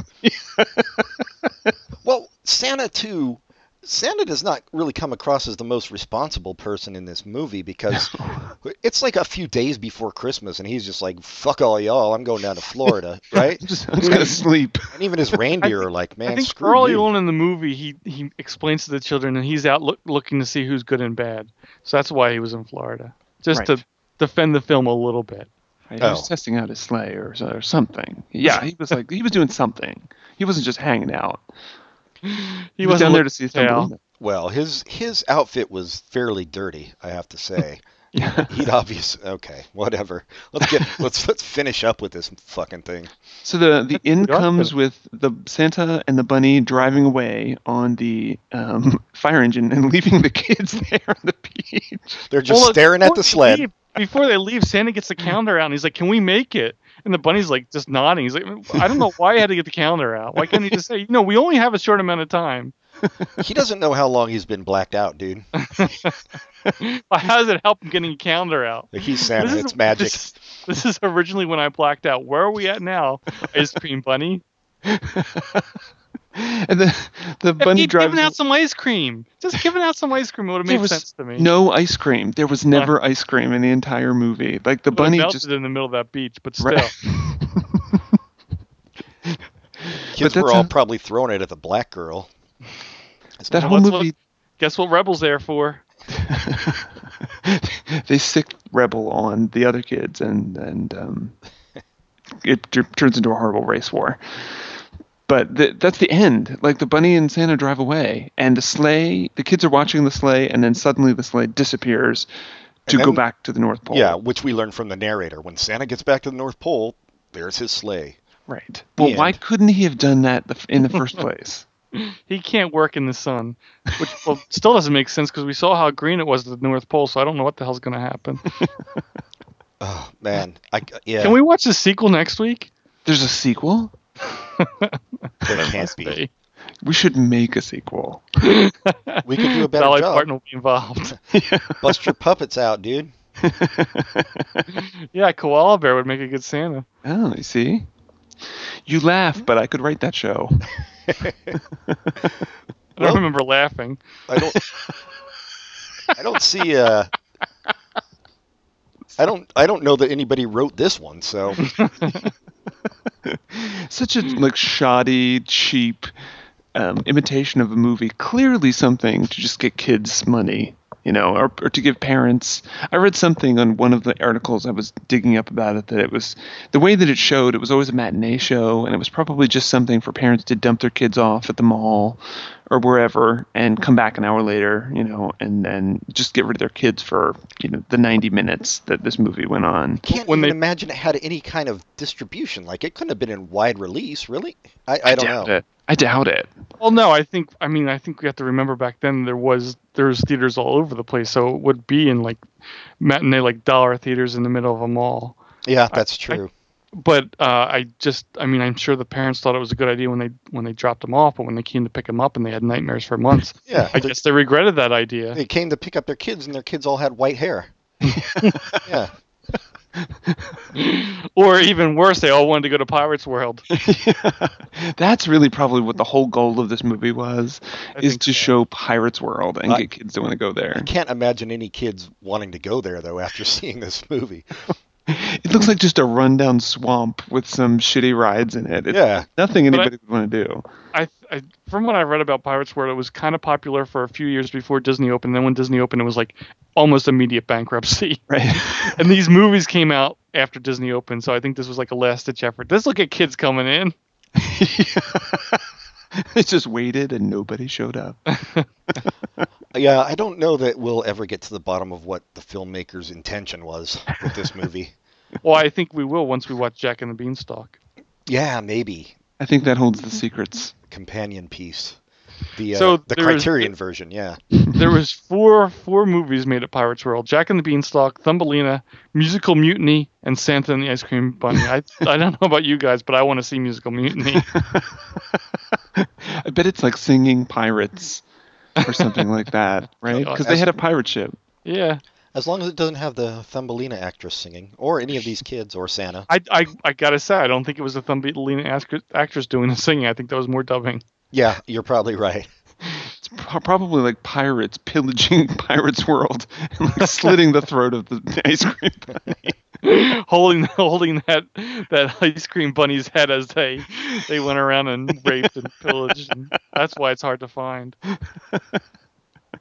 well, Santa too. Santa does not really come across as the most responsible person in this movie because it's like a few days before Christmas and he's just like, "Fuck all y'all, I'm going down to Florida," right? I'm just, I'm just gonna sleep. And even his reindeer are like, "Man, I think screw early you." on in the movie, he he explains to the children, and he's out look, looking to see who's good and bad. So that's why he was in Florida, just Right. to defend the film a little bit. Right, He was Oh. testing out his sleigh or, or something. Yeah, he was like he was doing something. He wasn't just hanging out. He, was wasn't down there to see tail. Well, his his outfit was fairly dirty, I have to say. Yeah. He'd obvious. Okay, whatever. Let's get let's let's finish up with this fucking thing. So the the end comes with the Santa and the bunny driving away on the um, fire engine and leaving the kids there on the beach. They're just Well, staring at the sled. leave- before they leave, Santa gets the calendar out, and he's like, "Can we make it?" And the bunny's like, just nodding. He's like, "I don't know why I had to get the calendar out. Why can't he just say, you know, we only have a short amount of time." He doesn't know how long he's been blacked out, dude. How does it help him getting a calendar out? He's Santa. This is- It's magic. This, this is originally when I blacked out. Where are we at now? Ice cream bunny. And the the If bunny he'd given out some ice cream. Just giving out some ice cream would have made sense to me. no ice cream. There was never ice cream in the entire movie. Like the It bunny melted just in the middle of that beach, but still. Right. Kids that's were all a- probably throwing it at the black girl. that Well, whole that's what- movie. Guess what Rebel's there for? they sick rebel on the other kids and and um, it t- turns into a horrible race war but th- that's the end like the bunny and santa drive away and the sleigh the kids are watching the sleigh and then suddenly the sleigh disappears to And go back to the north pole Yeah, which we learned from the narrator. When Santa gets back to the North Pole, there's his sleigh. right well why couldn't he have done that in the first place He can't work in the sun, which well, still doesn't make sense because we saw how green it was at the North Pole. So I don't know what the hell's going to happen. Oh man, I yeah. Can we watch the sequel next week? there's a sequel There can't be. we should make a sequel We could do a better Dolly job. Parton will be involved. Bust your puppets out, dude. yeah, Koala Bear would make a good Santa. oh you see you laugh but i could write that show I Well- don't remember laughing. I don't. I don't see. Uh, I don't. I don't know that anybody wrote this one. So such a like shoddy, cheap um, imitation of a movie. Clearly, something to just get kids money, you know, or, or to give parents. I read something on one of the articles I was digging up about it that it was the way that it showed. It was always a matinee show, and it was probably just something for parents to dump their kids off at the mall or wherever and come back an hour later, you know, and then just get rid of their kids for you know the 90 minutes that this movie went on. I can't When even they- imagine it had any kind of distribution. Like it couldn't have been in wide release, really. I, I don't doubt know. it. I doubt it. Well, no, I think I mean I think we have to remember back then there was there was theaters all over the place, so it would be in like matinee like dollar theaters in the middle of a mall. Yeah, that's true. But uh, I just I mean I'm sure the parents thought it was a good idea when they when they dropped them off, but when they came to pick them up and they had nightmares for months, yeah, I they, guess they regretted that idea. they came to pick up their kids, and their kids all had white hair. yeah, Or even worse, they all wanted to go to Pirates World. That's really probably what the whole goal of this movie was, I is to so. show Pirates World and I- get kids to want to go there. I can't imagine any kids wanting to go there though after seeing this movie. It looks like just a rundown swamp with some shitty rides in it. It's Yeah. nothing But I- anybody would want to do. I, I from what I read about Pirates World, it was kind of popular for a few years before Disney opened. Then when Disney opened, it was like almost immediate bankruptcy. Right. and these movies came out after Disney opened, so I think this was like a last ditch effort. Let's look at kids coming in. it just waited and nobody showed up. Yeah, I don't know that we'll ever get to the bottom of what the filmmaker's intention was with this movie. Well, I think we will once we watch Jack and the Beanstalk. yeah, maybe I think that holds the secrets. companion piece. The uh, So the there was- Criterion version, yeah. There was four four movies made at Pirates World: Jack and the Beanstalk, Thumbelina, Musical Mutiny, and Santa and the Ice Cream Bunny. I I don't know about you guys, but I want to see Musical Mutiny. I bet it's like singing pirates or something like that, right? Because oh, they had a pirate ship. yeah, As long as it doesn't have the Thumbelina actress singing, or any of these kids, or Santa. I, I I gotta say, I don't think it was the Thumbelina actress doing the singing. I think that was more dubbing. Yeah, you're probably right. It's pro- probably like pirates pillaging Pirates World and like slitting the throat of the ice cream bunny. holding holding that that ice cream bunny's head as they they went around and raped and pillaged. And that's why it's hard to find.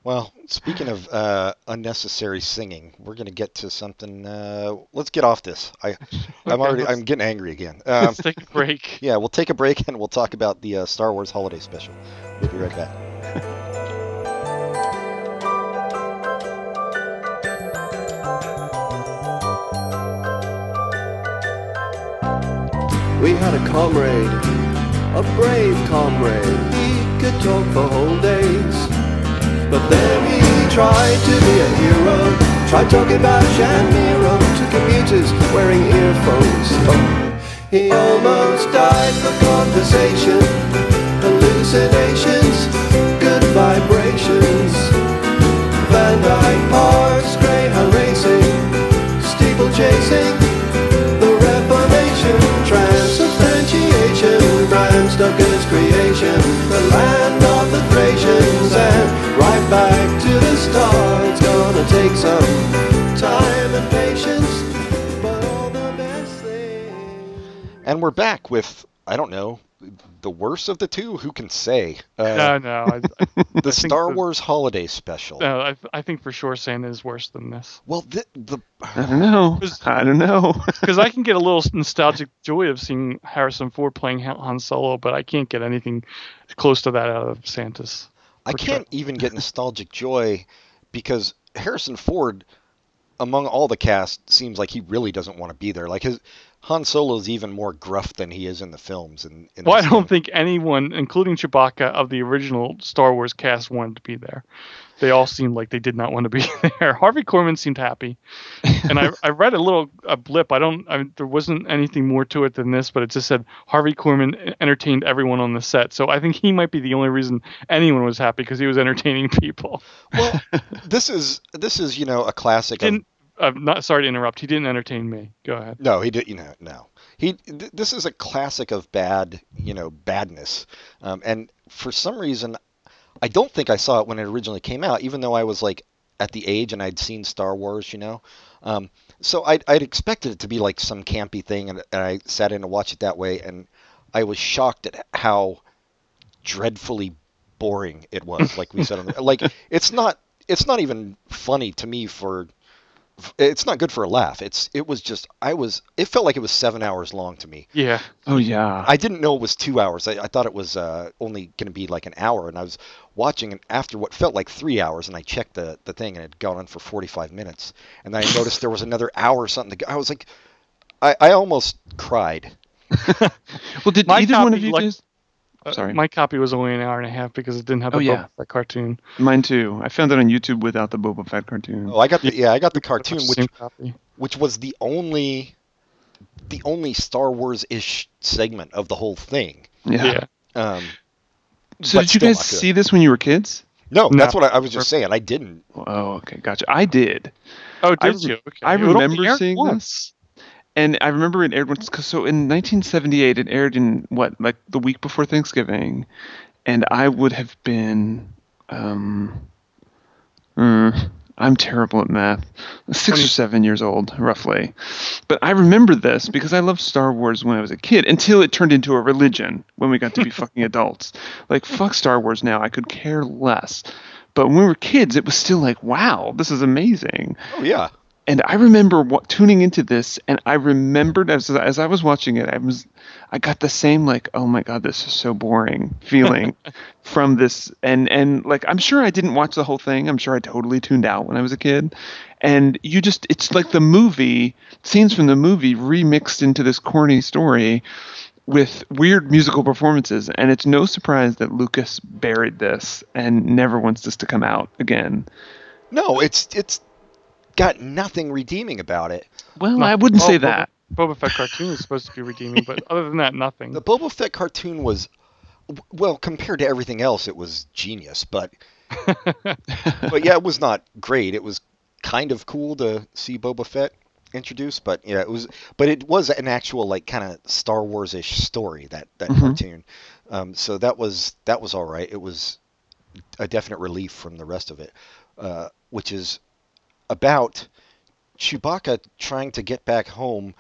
Well, speaking of uh, unnecessary singing, we're gonna get to something. Uh, let's get off this. I, I'm Okay, already. I'm getting angry again. Um, Let's take a break. yeah, we'll take a break and we'll talk about the uh, Star Wars Holiday Special. We'll be right back. We had a comrade, a brave comrade. He could talk for whole days. But then he tried to be a hero. Tried talking about Shamiro to commuters wearing earphones. Oh, he almost died for conversation. Hallucinations, vibrations. Van Dyke Parks, Greyhound racing, steeple chasing. The Reformation, transubstantiation, Stoker's creation, the land of the Thracians, and right back to the start. It's gonna take some time and patience. And we're back with I don't know the worst of the two. Who can say? Uh, No, no, I, I, the think Star the- Wars Holiday Special. no, I, I think for sure Santa is worse than this Well, the, the I don't know. I don't know. because I can get a little nostalgic joy of seeing Harrison Ford playing Han Han Solo, but I can't get anything close to that out of Santa's. I can't even get nostalgic joy because Harrison Ford, among all the cast, seems like he really doesn't want to be there. Like his Han Solo is even more gruff than he is in the films. And in Well, I don't film. think anyone, including Chewbacca, of the original Star Wars cast wanted to be there. They all seemed like they did not want to be there. Harvey Korman seemed happy, and I, I read a little a blip. I don't. I, there wasn't anything more to it than this, but it just said Harvey Korman entertained everyone on the set. So I think he might be the only reason anyone was happy because he was entertaining people. Well, this is this is you know a classic. Didn't. I'm not sorry to interrupt. He didn't entertain me. Go ahead. no, he did. You know, no. He. Th- this is a classic of bad. You know, badness. Um, and for some reason, I don't think I saw it when it originally came out, even though I was like at the age and I'd seen Star Wars. You know. Um, so I'd, I'd expected it to be like some campy thing, and, and I sat in to watch it that way, and I was shocked at how dreadfully boring it was. Like we said, on the, like it's not it's not even funny to me for it's not good for a laugh. It's it was just I was it felt like it was seven hours long to me. Yeah. Oh yeah. I didn't know it was two hours. I, I thought it was uh, only going to be like an hour, and I was watching and after what felt like three hours, and I checked the the thing, and it had gone on for forty five minutes, and then I noticed there was another hour or something. To. I was like, I, I almost cried. well, did My either one of you like- guys? Uh, Sorry. My copy was only an hour and a half because it didn't have the Oh, yeah. Boba Fett cartoon. Mine too. I found it on YouTube without the Boba Fett cartoon. Oh, I got the yeah, I got the cartoon, which copy. which was the only the only Star Wars ish segment of the whole thing. yeah. yeah. Um, So did you guys see this when you were kids? No, No. that's what I, I was just saying. I didn't. Oh, okay, gotcha. I did. Oh, did re- you? Okay. I remember seeing once. And I remember it aired once. 'cause so in 1978, it aired in what, like the week before Thanksgiving, and I would have been, um, mm, I'm terrible at math. Six or seven years old, roughly. But I remember this because I loved Star Wars when I was a kid until it turned into a religion when we got to be fucking adults. Like, fuck Star Wars now. I could care less. But when we were kids, it was still like, wow, this is amazing. Oh yeah. And I remember what, tuning into this, and I remembered as as I was watching it, I was, I got the same like, oh my god, this is so boring feeling from this, and and like I'm sure I didn't watch the whole thing. I'm sure I totally tuned out when I was a kid, and you just, it's like the movie scenes from the movie remixed into this corny story with weird musical performances, and it's no surprise that Lucas buried this and never wants this to come out again. No, it's it's got nothing redeeming about it. Well, No, I wouldn't well, say that. Boba Fett cartoon is supposed to be redeeming, but other than that, nothing. The Boba Fett cartoon was, well, compared to everything else, it was genius. But, but yeah, it was not great. It was kind of cool to see Boba Fett introduced, but yeah, it was. But it was an actual like kind of Star Wars ish story that that Mhm. cartoon. Um, so that was that was all right. It was a definite relief from the rest of it, uh, which is about Chewbacca trying to get back home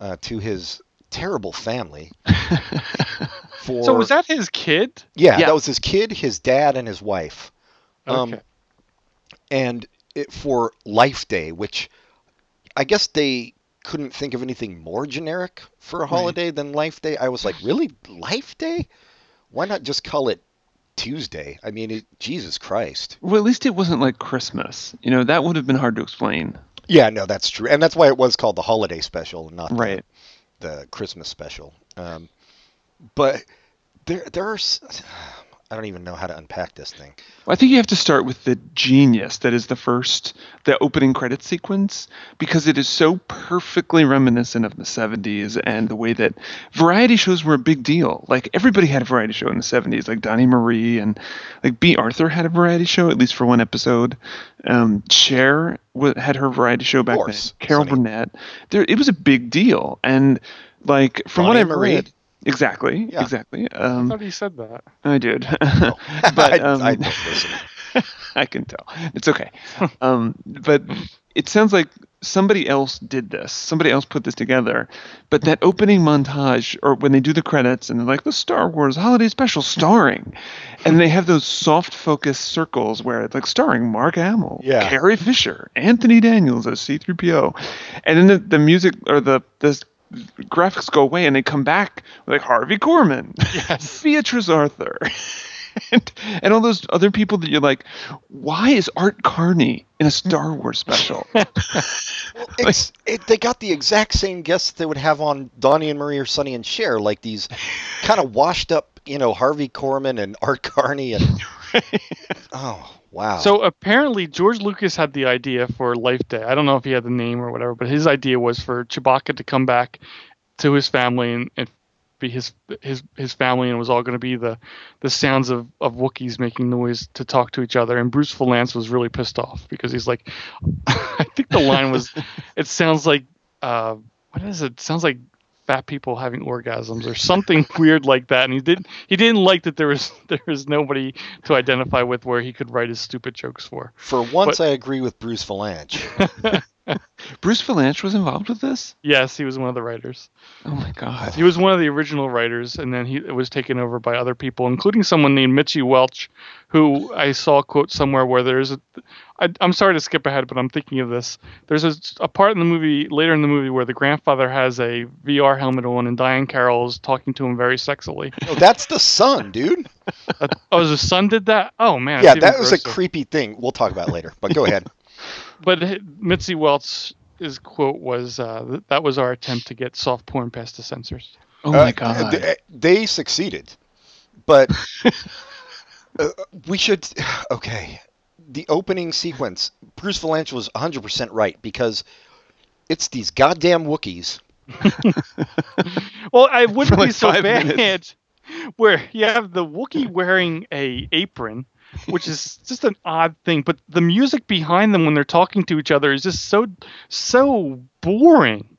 uh, to his terrible family. For so was that his kid? yeah, Yeah. that was his kid, his dad, and his wife. Um, Okay. and it, for Life Day, which I guess they couldn't think of anything more generic for a holiday than Life Day. I was like, really, Life Day? Why not just call it Tuesday? I mean, it, Jesus Christ. Well, at least it wasn't like Christmas. You know, that would have been hard to explain. Yeah, no, that's true, and that's why it was called the holiday special, not the- Right. the Christmas special. Um, but there, there are. I don't even know how to unpack this thing. Well, I think you have to start with the genius that is the first, the opening credit sequence, because it is so perfectly reminiscent of the 70s and the way that variety shows were a big deal. Like everybody had a variety show in the 70s, like Donny Marie and like Bea Arthur had a variety show, at least for one episode. Um, Cher had her variety show back then. Carol Sonny. Burnett. There, it was a big deal. And like from what I've Marie. read, exactly, Yeah. exactly. I Um, thought he said that. I did. I, but um, I don't. I can tell. It's okay. Um, but it sounds like somebody else did this. Somebody else put this together. But that opening montage, or when they do the credits and they're like the Star Wars Holiday Special starring, and they have those soft focus circles where it's like starring Mark Hamill, Yeah. Carrie Fisher, Anthony Daniels as C3PO, and then the, the music or the the graphics go away and they come back like Harvey Korman, Yes. Beatrice Arthur. And, and all those other people that you're like, why is Art Carney in a Star Wars special? Well, it's, it, they got the exact same guests they would have on Donny and Marie or Sonny and Cher, like these kind of washed up, you know, Harvey Korman and Art Carney and oh wow. So apparently George Lucas had the idea for Life Day. I don't know if he had the name or whatever, but his idea was for Chewbacca to come back to his family and, and be his his his family, and it was all going to be the the sounds of of Wookiees making noise to talk to each other. And Bruce Vilanch was really pissed off because he's like, I think the line was, it sounds like, uh, what is it? it sounds like fat people having orgasms or something weird like that and he didn't he didn't like that there was there was nobody to identify with where he could write his stupid jokes for for once, but- I agree with Bruce Vilanch. Bruce Vilanch was involved with this? yes he was one of the writers Oh my god. he was one of the original writers and then he it was taken over by other people including someone named Mitzi Welch who i saw a quote somewhere where there's a I, i'm sorry to skip ahead but i'm thinking of this there's a, a part in the movie later in the movie where the grandfather has a vr helmet on and Diahann Carroll is talking to him very sexily No, that's the son, dude. Uh, oh his son did that oh man yeah, that was a creepy thing. We'll talk about it later. But go ahead. but h- Mitzi Welch's quote was, uh, "That was our attempt to get soft porn past the censors." Oh my Uh, god. th- they succeeded, but uh, we should. Okay, the opening sequence. Bruce Vilanch was 100% right because it's these goddamn Wookiees. Well, I wouldn't like be so bad minutes. where you have the Wookiee wearing a apron, which is just an odd thing, but the music behind them when they're talking to each other is just so so boring.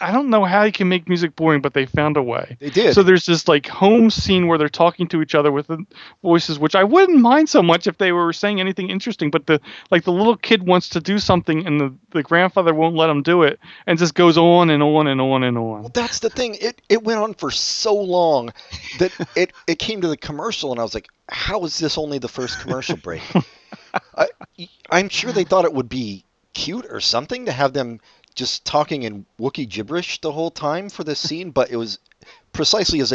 I don't know how you can make music boring, but they found a way. They did. So there's this like home scene where they're talking to each other with the voices, which I wouldn't mind so much if they were saying anything interesting. But the like the little kid wants to do something and the, the grandfather won't let him do it, and just goes on and on and on and on. Well, that's the thing. It it went on for so long that it it came to the commercial, and I was like, "How is this only the first commercial break?" I, I'm sure they thought it would be cute or something to have them just talking in Wookiee gibberish the whole time for this scene, but it was precisely as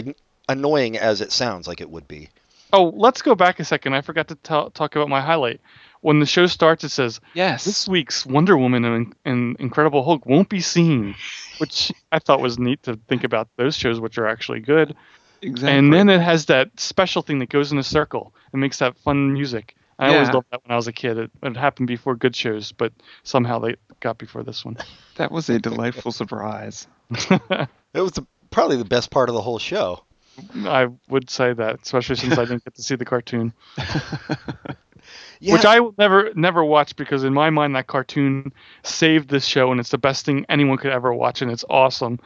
annoying as it sounds like it would be. Oh, let's go back a second. I forgot to tell talk about my highlight. When the show starts, it says Yes. this week's Wonder Woman and, and Incredible Hulk won't be seen, which I thought was neat to think about those shows, which are actually good. exactly. And then it has that special thing that goes in a circle and makes that fun music. I always Yeah. loved that when I was a kid. It, it happened before good shows, but somehow they got before this one. that was a delightful surprise. It was the, probably the best part of the whole show. I would say that, especially since I didn't get to see the cartoon, Yeah, which I will never never watch because in my mind that cartoon saved this show and it's the best thing anyone could ever watch and it's awesome,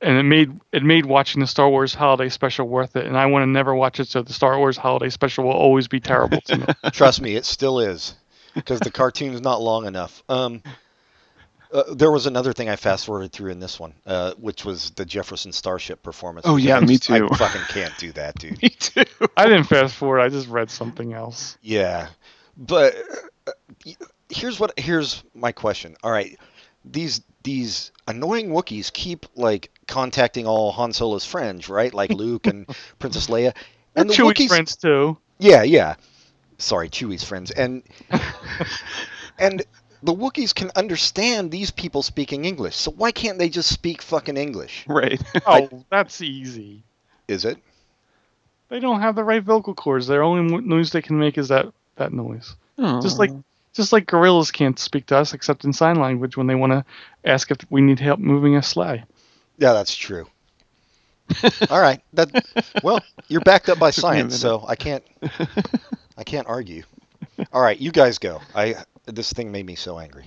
and it made it made watching the Star Wars Holiday Special worth it. And I want to never watch it, so the Star Wars Holiday Special will always be terrible to me. Trust me, it still is because the cartoon's not long enough. Um, uh, there was another thing I fast forwarded through in this one, uh, which was the Jefferson Starship performance. Oh, yeah, I me just- I too. fucking can't do that, dude. Me too. I didn't fast forward. I just read something else. Yeah, but uh, here's what here's my question. All right, these these annoying Wookiees keep like contacting all Han Solo's friends, right? Like Luke and Princess Leia, And and the Chewie's Wookiees. friends too. Yeah, yeah. Sorry, Chewie's friends, and and the Wookiees can understand these people speaking English. So why can't they just speak fucking English? Right. Oh, that's easy. Is it? They don't have the right vocal cords. Their only noise they can make is that that noise. Just like oh. just like gorillas can't speak to us except in sign language when they want to ask if we need help moving a sleigh. Yeah, that's true. All right. That well, you're backed up by Took me a science, so I can't I can't argue. All right, you guys go. I this thing made me so angry.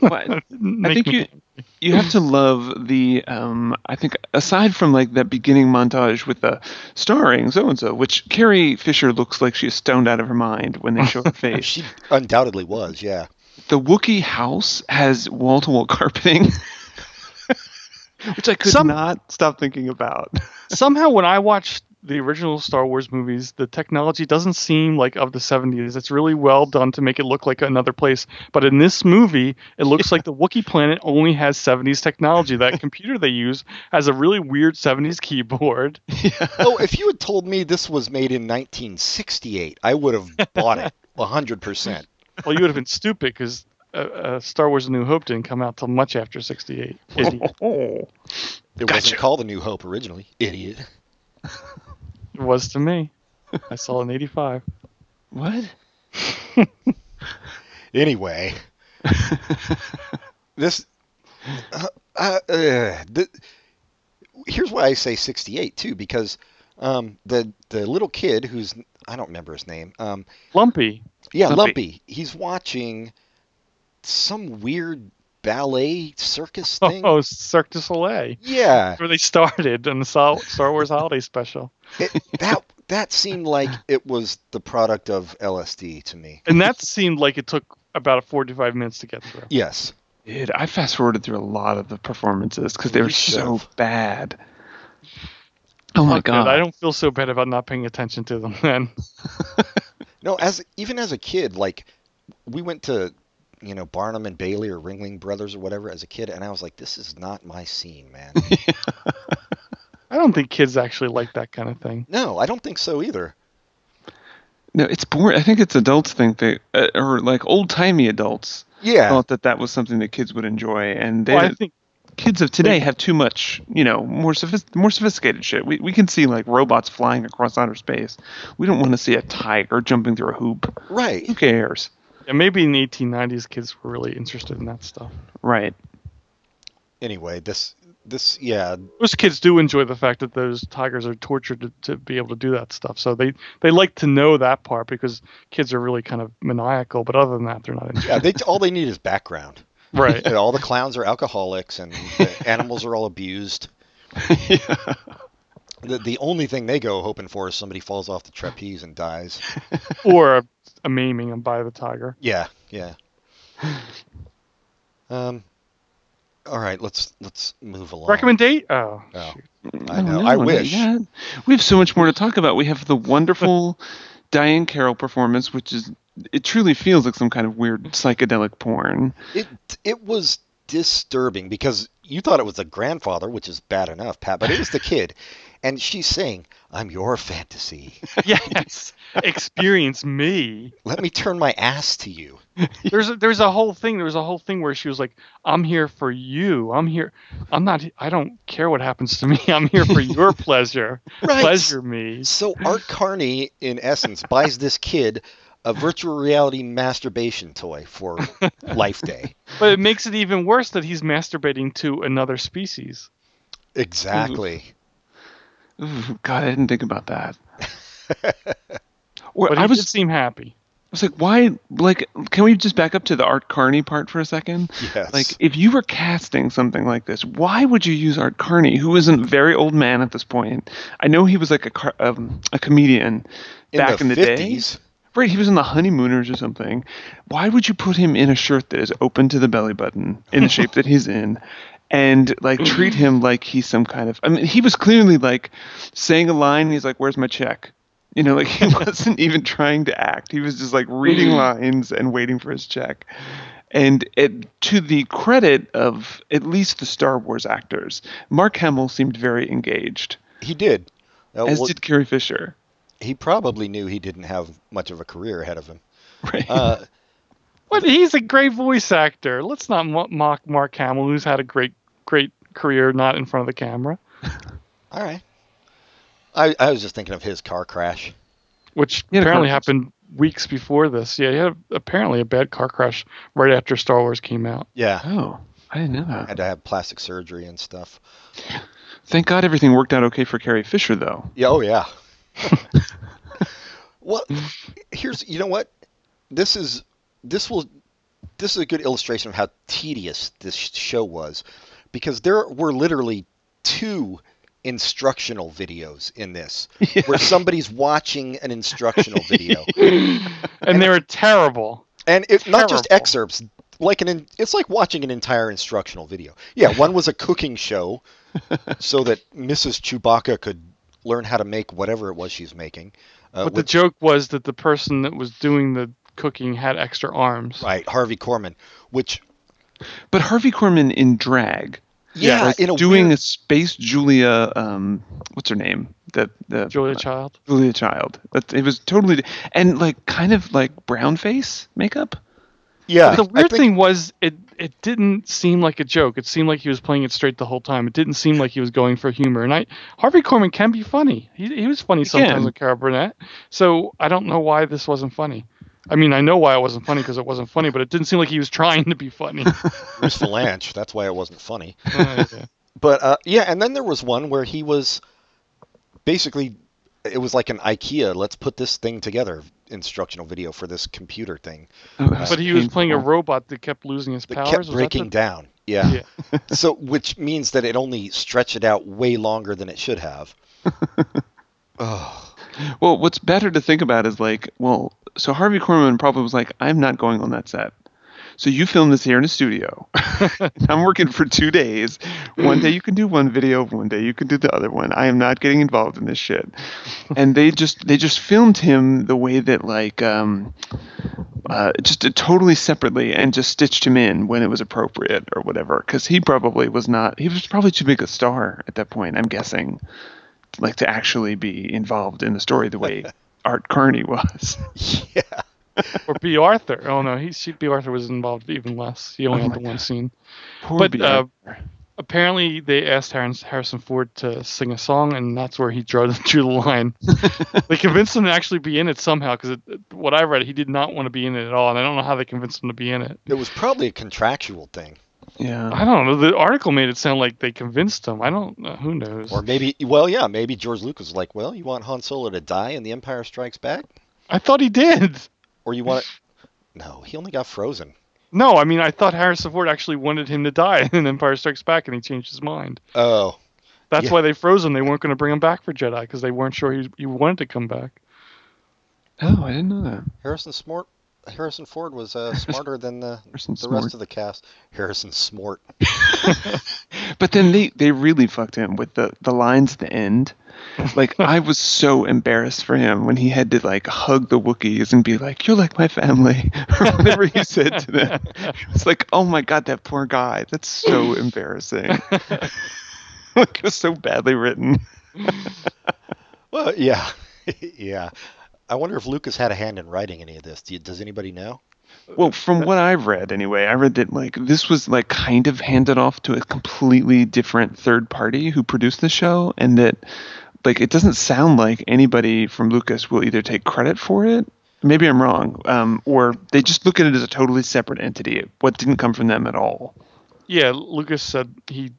What? I think me- you you have to love the um I think aside from like that beginning montage with the starring so and so, which Carrie Fisher looks like she's stoned out of her mind when they show her face. She undoubtedly was, yeah. the Wookiee house has wall to wall carpeting. which I could Some- not stop thinking about. somehow when I watch the original Star Wars movies, the technology doesn't seem like of the 70s. It's really well done to make it look like another place. But in this movie, it looks like the Wookiee planet only has 70s technology. That computer they use has a really weird 70s keyboard. Oh, if you had told me this was made in 1968, I would have bought it 100%. Well, you would have been stupid because uh, uh, Star Wars: A New Hope didn't come out till much after '68. Idiot. Oh. It Gotcha. wasn't called A New Hope originally. Idiot. It was to me. I saw an '85. What? Anyway, this. Uh, uh, uh, th- here's why I say 68 too, because um, the the little kid who's I don't remember his name. Um, Lumpy. yeah, Lumpy. Lumpy. He's watching some weird ballet circus oh, thing. Oh, Cirque du Soleil. Yeah, Where they started in the Star Star Wars Holiday Special. it, that that seemed like it was the product of LSD to me. And that seemed like it took about 45 minutes to get through. Yes. Dude, I fast forwarded through a lot of the performances because they were so bad. Oh my Fuck it, god! I don't feel so bad about not paying attention to them then. No, as even as a kid, like we went to, you know, Barnum and Bailey or Ringling Brothers or whatever as a kid, and I was like, this is not my scene, man. I don't think kids actually like that kind of thing. no, I don't think so either. No, it's boring. I think it's adults think they, uh, or like old timey adults Yeah. thought that that was something that kids would enjoy, and they, Well, I think kids of today have too much, you know, more sophist- more sophisticated shit. We we can see like robots flying across outer space. We don't want to see a tiger jumping through a hoop. right. Who cares? Yeah, maybe in the 1890s kids were really interested in that stuff. Right. Anyway, this this yeah, Most kids do enjoy the fact that those tigers are tortured to, to be able to do that stuff. So they, they like to know that part because kids are really kind of maniacal. But other than that, they're not interested. yeah. They all they need is background. Right. And all the clowns are alcoholics, and the animals are all abused. yeah. The, the only thing they go hoping for is somebody falls off the trapeze and dies. or a, a maiming him by the tiger. Yeah, yeah. Um. All right, let's let's move along. Recommendate? Oh, Oh, shoot. I No, know. no, I wish. yet. We have so much more to talk about. We have the wonderful Diahann Carroll performance, which is it truly feels like some kind of weird psychedelic porn. It it was disturbing because you thought it was the grandfather, which is bad enough, Pat, but it was the kid, and she's saying, "I'm your fantasy. yes. Experience me. Let me turn my ass to you." There's a, there's a whole thing. There was a whole thing where she was like, "I'm here for you. I'm here. I'm not. I don't care what happens to me. I'm here for your pleasure. Right. Pleasure me." So Art Carney, in essence, buys this kid a virtual reality masturbation toy for Life Day. But it makes it even worse that he's masturbating to another species. Exactly. Ooh, God, I didn't think about that. Or But I was did seem happy. I was like, why? Like, can we just back up to the Art Carney part for a second? Yes. Like, if you were casting something like this, why would you use Art Carney, who is a very old man at this point? I know he was like a car- um, a comedian in back the in the 50s, day. Right, he was in the Honeymooners or something. Why would you put him in a shirt that is open to the belly button in the shape that he's in? And like treat him like he's some kind of I mean he was clearly like saying a line and he's like, Where's my check? You know, like he wasn't even trying to act. He was just like reading lines and waiting for his check. And it, to the credit of at least the Star Wars actors, Mark Hamill seemed very engaged, he did. Uh, as well, did Carrie Fisher. he probably knew he didn't have much of a career ahead of him. Right. Uh, But he's a great voice actor. Let's not mock Mark Hamill, who's had a great, great career not in front of the camera, all right. I, I was just thinking of his car crash. which He had a apparently car crash. happened weeks before this. Yeah, he had apparently a bad car crash right after Star Wars came out. Yeah. oh, I didn't know that. Had to have plastic surgery and stuff. Thank God everything worked out okay for Carrie Fisher, though. Yeah, oh yeah. well, here's you know what? This is this will this is a good illustration of how tedious this show was because there were literally two instructional videos in this where somebody's watching an instructional video And they were terrible. and it not just excerpts like an it's like watching an entire instructional video yeah one was a cooking show so that mrs chewbacca could learn how to make whatever it was she's making uh, But the joke was that the person that was doing the cooking had extra arms. right harvey korman which But Harvey Korman in drag, yeah, like in a doing weird, a space Julia, um, what's her name? The the Julia Child. Julia Child. It was totally and like kind of like brown face makeup. yeah the weird think- thing was it it didn't seem like a joke. It seemed like he was playing it straight the whole time. It didn't seem like he was going for humor. And I Harvey Korman can be funny. He he was funny He sometimes can. with Carol Burnett. So I don't know why this wasn't funny. I mean, I know why it wasn't funny because it wasn't funny, but it didn't seem like he was trying to be funny. Bruce Vilanch. That's why it wasn't funny. Uh, yeah. But uh, yeah, and then there was one where he was basically it was like an IKEA. Let's put this thing together. Instructional video for this computer thing Oh, that But he was playing a robot that kept losing his that powers. kept breaking the- down. Yeah. Yeah. so which means that it only stretched it out way longer than it should have. oh, Well, what's better to think about is like, well, so Harvey Korman probably was like, I'm not going on that set. So you film this here in a studio. I'm working for two days. One day you can do one video, one day you can do the other one. I am not getting involved in this shit. And they just they just filmed him the way that like um uh, just uh, totally separately and just stitched him in when it was appropriate or whatever. Because he probably was not. He was probably too big a star at that point. I'm guessing, like to actually be involved in the story the way Art Carney was. yeah. Or Bea Arthur. Oh no, he she, Bea Arthur was involved even less. He only Oh had my the one scene. Poor But, B. uh, apparently they asked Harrison, Harrison Ford to sing a song, and that's where he drew, drew the line. they convinced him to actually be in it somehow, because what I read, he did not want to be in it at all, and I don't know how they convinced him to be in it. It was probably a contractual thing. Yeah. I don't know. The article made it sound like they convinced him. I don't know. Who knows? Or maybe, well, yeah, maybe George Lucas was like, well, you want Han Solo to die in The Empire Strikes Back? I thought he did. Or you want it. No, he only got frozen. No, I mean I thought Harrison Ford actually wanted him to die in Empire Strikes Back, and he changed his mind. Oh, That's Yeah. why they froze him. They weren't going to bring him back for Jedi because they weren't sure he, he wanted to come back. Oh, I didn't know that. Harrison Smart. Harrison Ford was uh, smarter than the Harrison the Smart. rest of the cast. Harrison Smart. But then they, they really fucked him with the, the lines at the end. Like I was so embarrassed for him when he had to like hug the Wookiees and be like, "You're like my family," or whatever he said to them. It's like, oh my god, that poor guy. That's so embarrassing. like it was so badly written. Well, yeah, yeah. I wonder if Lucas had a hand in writing any of this. Do you, does anybody know? Well, from what I've read anyway, I read that like this was like kind of handed off to a completely different third party who produced the show, and that like it doesn't sound like anybody from Lucas will either take credit for it. Maybe I'm wrong, um, or they just look at it as a totally separate entity. What didn't come from them at all. Yeah, Lucas said he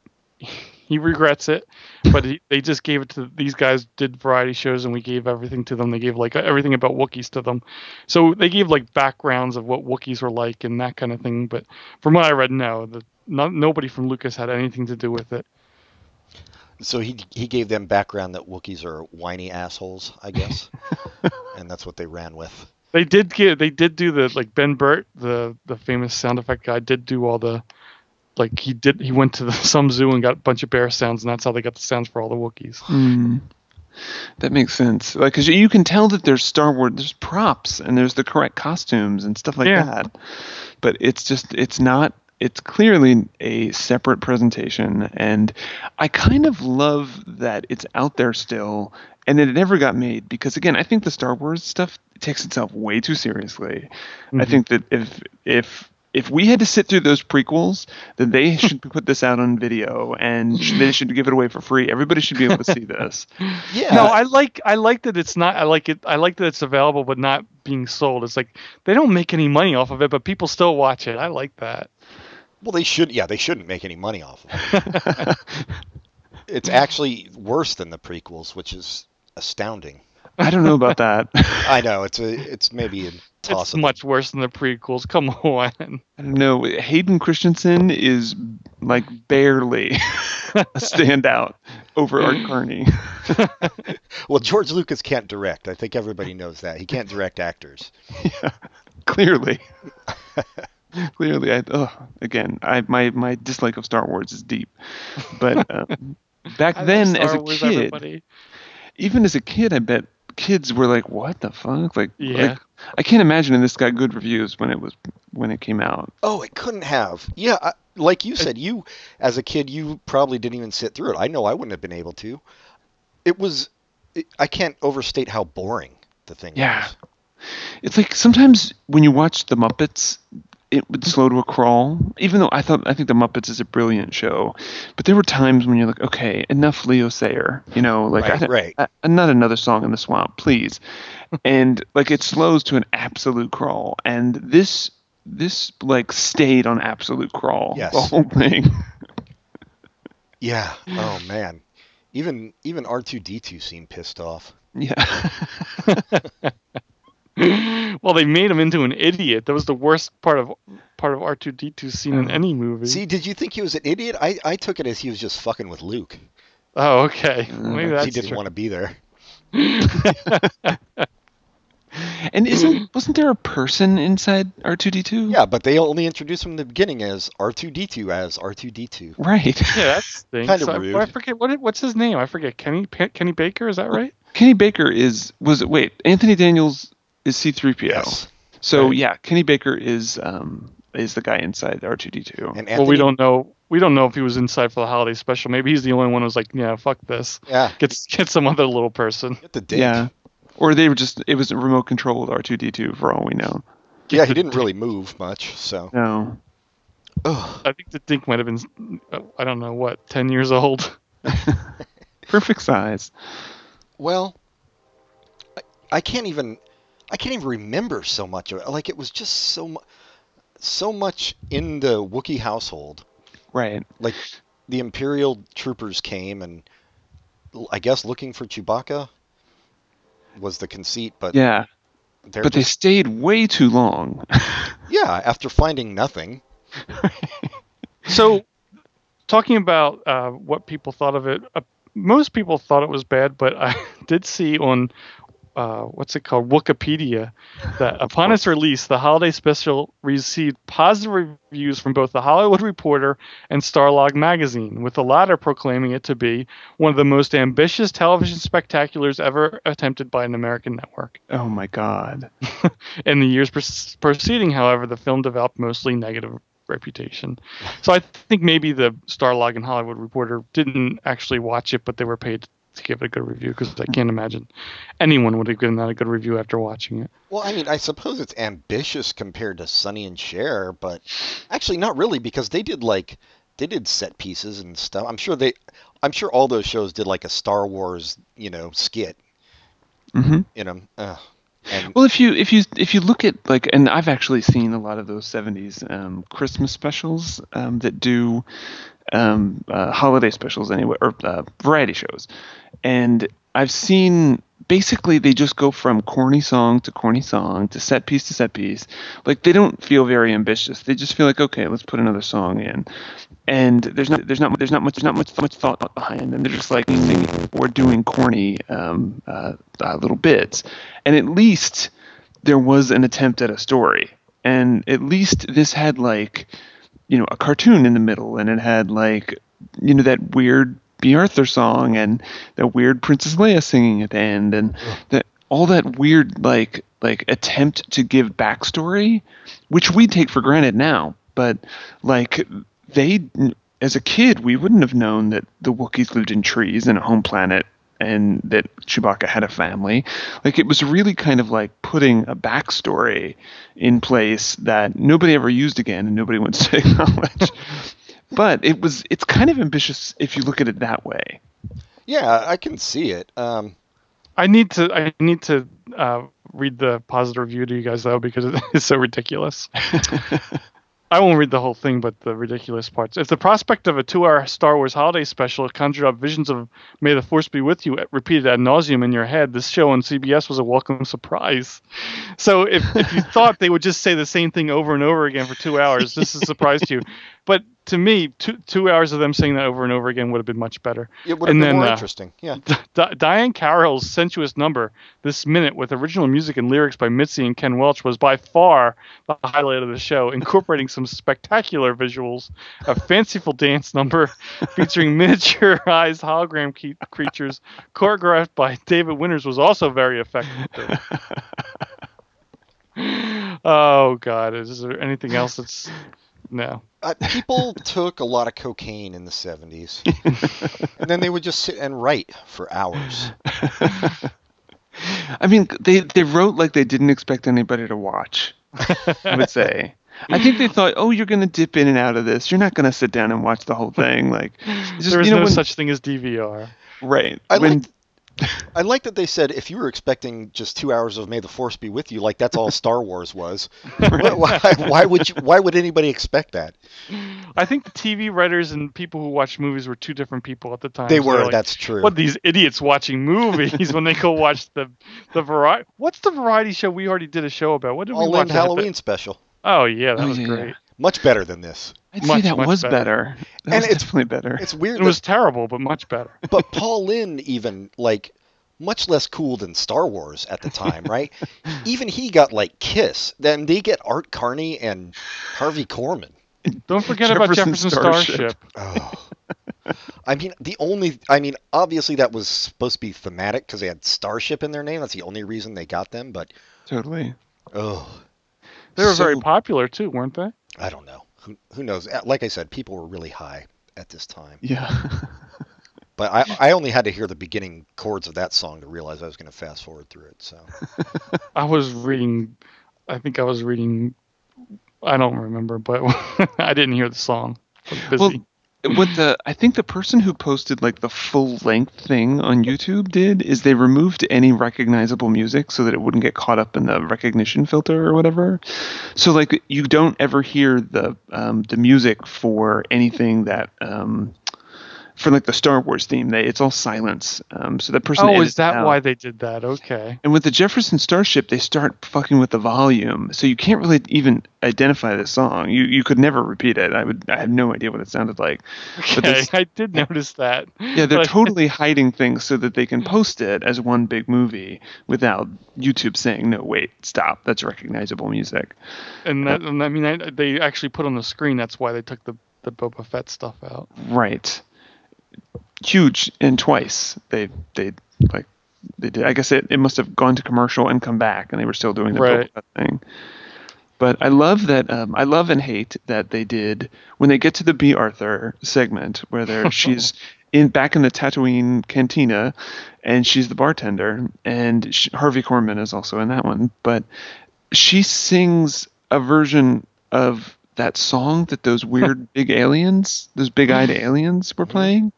he regrets it, but he, they just gave it to these guys. Did variety shows, and we gave everything to them. They gave like everything about Wookiees to them, so they gave like backgrounds of what Wookiees were like and that kind of thing. But from what I read, no, the, no nobody from Lucas had anything to do with it. So he he gave them background that Wookiees are whiny assholes, I guess, and that's what they ran with. They did give they did do the like Ben Burtt, the the famous sound effect guy, did do all the like he did he went to the, some zoo and got a bunch of bear sounds, and that's how they got the sounds for all the Wookiees. Hmm. That makes sense. Like, cause you can tell that there's Star Wars, there's props and there's the correct costumes and stuff like Yeah. that. But it's just, it's not. It's clearly a separate presentation, and I kind of love that it's out there still, and that it never got made. Because again, I think the Star Wars stuff takes itself way too seriously. I Mhm. think that if if if we had to sit through those prequels, then they should put this out on video, and they should give it away for free. Everybody should be able to see this. Yeah. No, I like I like that it's not I like it I like that it's available but not being sold. It's like they don't make any money off of it, but people still watch it. I like that. Well, they should. Yeah, they shouldn't make any money off of it. it's actually worse than the prequels, which is astounding. I don't know about that. I know it's a it's maybe a toss. It's much worse than the prequels. Come on. I don't know. Hayden Christensen is like barely a standout over Art Carney. Well, George Lucas can't direct. I think everybody knows that he can't direct actors. Yeah, Clearly. Clearly, I, oh, again, I my my dislike of Star Wars is deep, but um, back I then, as a kid, everybody. even as a kid, I bet kids were like, "What the fuck?" Like, Yeah. like, I can't imagine this got good reviews when it was when it came out. Oh, it couldn't have. Yeah, I, like you said, you as a kid, you probably didn't even sit through it. I know I wouldn't have been able to. It was. It, I can't overstate how boring the thing Yeah. was. It's like sometimes when you watch the Muppets, it would slow to a crawl. Even though I thought I think the Muppets is a brilliant show, but there were times when you're like, okay, enough Leo Sayer, you know, like Right, I, right. I- not another song in the swamp, please. and like it slows to an absolute crawl, and this this like stayed on absolute crawl Yes. the whole thing. Yeah. Oh man. Even even R two D two seemed pissed off. yeah. well, they made him into an idiot. That was the worst part of part of R two D 2 scene in mm. any movie. See, did you think he was an idiot? I, I took it as he was just fucking with Luke. oh, okay. Mm, Maybe that's he didn't true. want to be there. And isn't wasn't there a person inside R two D two? Yeah, but they only introduced him in the beginning as R two D two as R two D two. Right. Yeah, that stinks. Kinda I- rude. I, forget what what's his name. I forget. Kenny Pa- Kenny Baker. Is that right? Kenny Baker is was wait Anthony Daniels is C three PO. Yes. So Right. yeah, Kenny Baker is um is the guy inside the R two D two. And Anthony, well, we don't know. We don't know if he was inside for the holiday special. Maybe he's the only one who was like, yeah, fuck this. Yeah. Get get some other little person. Get the dick. Yeah. Or they were just it was a remote controlled R two D two for all we know. Yeah, he didn't really move much. So. No. Ugh. I think the dink might have been, uh, I don't know what, ten years old. Perfect size. Well, I, I can't even I can't even remember so much of it. Like it was just so mu- so much in the Wookiee household. Right. Like the Imperial troopers came and I guess looking for Chewbacca was the conceit, but Yeah. But they stayed way too long. yeah, after finding nothing. So, talking about uh, what people thought of it, uh, most people thought it was bad, but I did see on uh, what's it called, Wikipedia, that upon its release, the holiday special received positive reviews from both the Hollywood Reporter and Starlog magazine, with the latter proclaiming it to be one of the most ambitious television spectaculars ever attempted by an American network. oh my god. In the years pres- preceding, however, the film developed mostly negative reputation. So I think maybe the Starlog and Hollywood Reporter didn't actually watch it, but they were paid to give it a good review because I can't imagine anyone would have given that a good review after watching it. Well, I mean, I suppose it's ambitious compared to Sonny and Cher, but actually not really because they did like they did set pieces and stuff. I'm sure they, I'm sure all those shows did like a Star Wars, you know, skit hmm in them. Uh, and Well, if you if you if you look at like, and I've actually seen a lot of those '70s um, Christmas specials um, that do um, uh, holiday specials anyway, or uh, variety shows, and I've seen basically they just go from corny song to corny song to set piece to set piece. Like they don't feel very ambitious. They just feel like okay, let's put another song in, and there's not there's not there's not much there's not much much thought behind them. They're just like or doing corny um, uh, uh, little bits, and at least there was an attempt at a story, and at least this had like you know a cartoon in the middle, and it had like you know that weird Bea Arthur song and that weird Princess Leia singing at the end, and that all that weird like like attempt to give backstory, which we take for granted now, but like they as a kid we wouldn't have known that the Wookiees lived in trees in a home planet and that Chewbacca had a family. Like it was really kind of like putting a backstory in place that nobody ever used again and nobody wants to acknowledge. but it was it's kind of ambitious if you look at it that way. yeah, I can see it. Um, I need to I need to uh, read the positive review to you guys though because it is so ridiculous. I won't read the whole thing, but the ridiculous parts. If the prospect of a two-hour Star Wars holiday special conjured up visions of "May the Force be with you" eh, repeated ad nauseum in your head, this show on CBS was a welcome surprise. So, if, if you thought they would just say the same thing over and over again for two hours, this is a surprise to you. But to me, two two hours of them saying that over and over again would have been much better. it would have And been then, more uh, interesting. Yeah. Di- Diahann Carroll's sensuous number, This Minute, with original music and lyrics by Mitzi and Ken Welch, was by far the highlight of the show, incorporating some spectacular visuals. A fanciful dance number featuring miniaturized hologram ke- creatures, choreographed by David Winters, was also very effective. oh, God. Is there anything else that's. No. Uh, people took a lot of cocaine in the 70s. and then they would just sit and write for hours. I mean, they they wrote like they didn't expect anybody to watch. I would say. I think they thought, oh, you're going to dip in and out of this. You're not going to sit down and watch the whole thing. Like, it's just, There is you know, no when- such thing as DVR. right. I when, like I like that they said if you were expecting just two hours of May the Force be with you, like that's all Star Wars was. why, why, why would you? Why would anybody expect that? I think the TV writers and people who watch movies were two different people at the time. They So were. like, that's true. What these idiots watching movies when they go watch the the variety? What's the variety show we already did a show about? What did we All watch? in that had the- Halloween special. Oh yeah, that Oh, was yeah, great. Yeah. Much better than this. I'd say that was better. better. That And was it's- definitely better. It's weird. It was terrible, but much better. but Paul Lynde even like much less cool than Star Wars at the time, right? even he got like Kiss. Then they get Art Carney and Harvey Korman. Don't forget about Jefferson Jefferson Starship. Starship. Oh. I mean, the only, I mean, obviously that was supposed to be thematic because they had Starship in their name. That's the only reason they got them. But, totally. oh, They were very popular too, weren't they? I don't know. Who, who knows? Uh, Like I said, people were really high at this time. Yeah. But I, I only had to hear the beginning chords of that song to realize I was going to fast forward through it. So, I was reading. I think I was reading. I don't remember, but I didn't hear the song. Busy. Well, what the I think the person who posted like the full length thing on YouTube did is they removed any recognizable music so that it wouldn't get caught up in the recognition filter or whatever. So like you don't ever hear the um, the music for anything that um, for like the Star Wars theme, they it's all silence. Um, so that person. Oh, is that why they did that? Okay. And with the Jefferson Starship, they start fucking with the volume, so you can't really even identify the song. You you could never repeat it. I would I have no idea what it sounded like. Okay, I did notice that. Yeah, they're totally hiding things so that they can post it as one big movie without YouTube saying, "No, wait, stop. That's recognizable music." And, that, and I mean, I, they actually put on the screen. That's why they took the the Boba Fett stuff out. Right. Huge and twice they they like they did. I guess it, it must have gone to commercial and come back, and they were still doing the Right. Thing. But I love that. Um, I love and hate that they did when they get to the Bea Arthur segment where they're she's in back in the Tatooine cantina, and she's the bartender, and she, Harvey Korman is also in that one. But she sings a version of that song that those weird big aliens, those big-eyed aliens were mm-hmm. playing.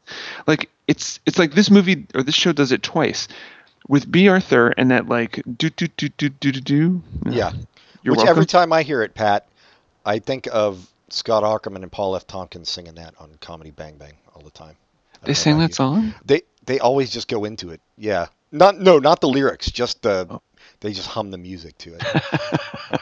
Like it's it's like this movie or this show does it twice with Bea Arthur and that like do do do do do do do. Yeah. You're Which welcome. every time I hear it, Pat, I think of Scott Aukerman and Paul F. Tompkins singing that on Comedy Bang Bang all the time. I they don't know sang about that you. song. They they always just go into it. Yeah. Not no, not the lyrics, just the Oh. they just hum the music to it.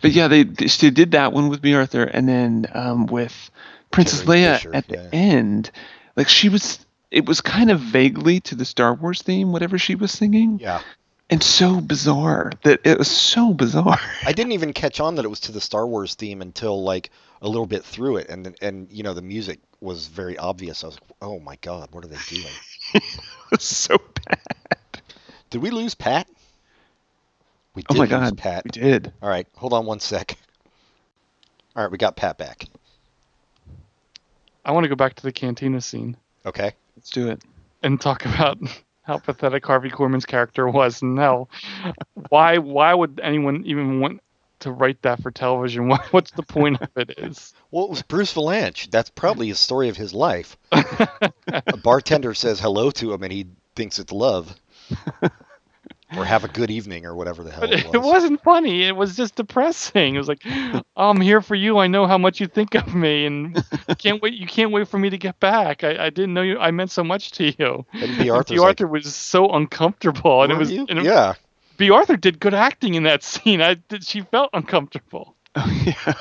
But yeah, they they did that one with Bea Arthur, and then um, with Princess Carrie Leia Fisher, at yeah. the end, like she was. It was kind of vaguely to the Star Wars theme, whatever she was singing, Yeah. and so bizarre that it was so bizarre. I didn't even catch on that it was to the Star Wars theme until like a little bit through it, and and you know the music was very obvious. I was like, oh my god, what are they doing? it was so bad. Did we lose Pat? We Oh my lose god, Pat. we did. All right, hold on one sec. All right, we got Pat back. I want to go back to the cantina scene Okay. Let's do it. and talk about how pathetic Harvey Korman's character was, and how why why would anyone even want to write that for television? What, what's the point of it? Is Well, it was Bruce Vilanch. That's probably a story of his life. a bartender says hello to him, and he thinks it's love, or have a good evening, or whatever the hell But it was. it wasn't funny. It was just depressing. It was like, I'm here for you. I know how much you think of me, and can't wait. You can't wait for me to get back. I, I didn't know you. I meant so much to you. And B. Bea Arthur like, was so uncomfortable, and it was and it- yeah. Bea Arthur did good acting in that scene. I did, she felt uncomfortable. Oh, yeah.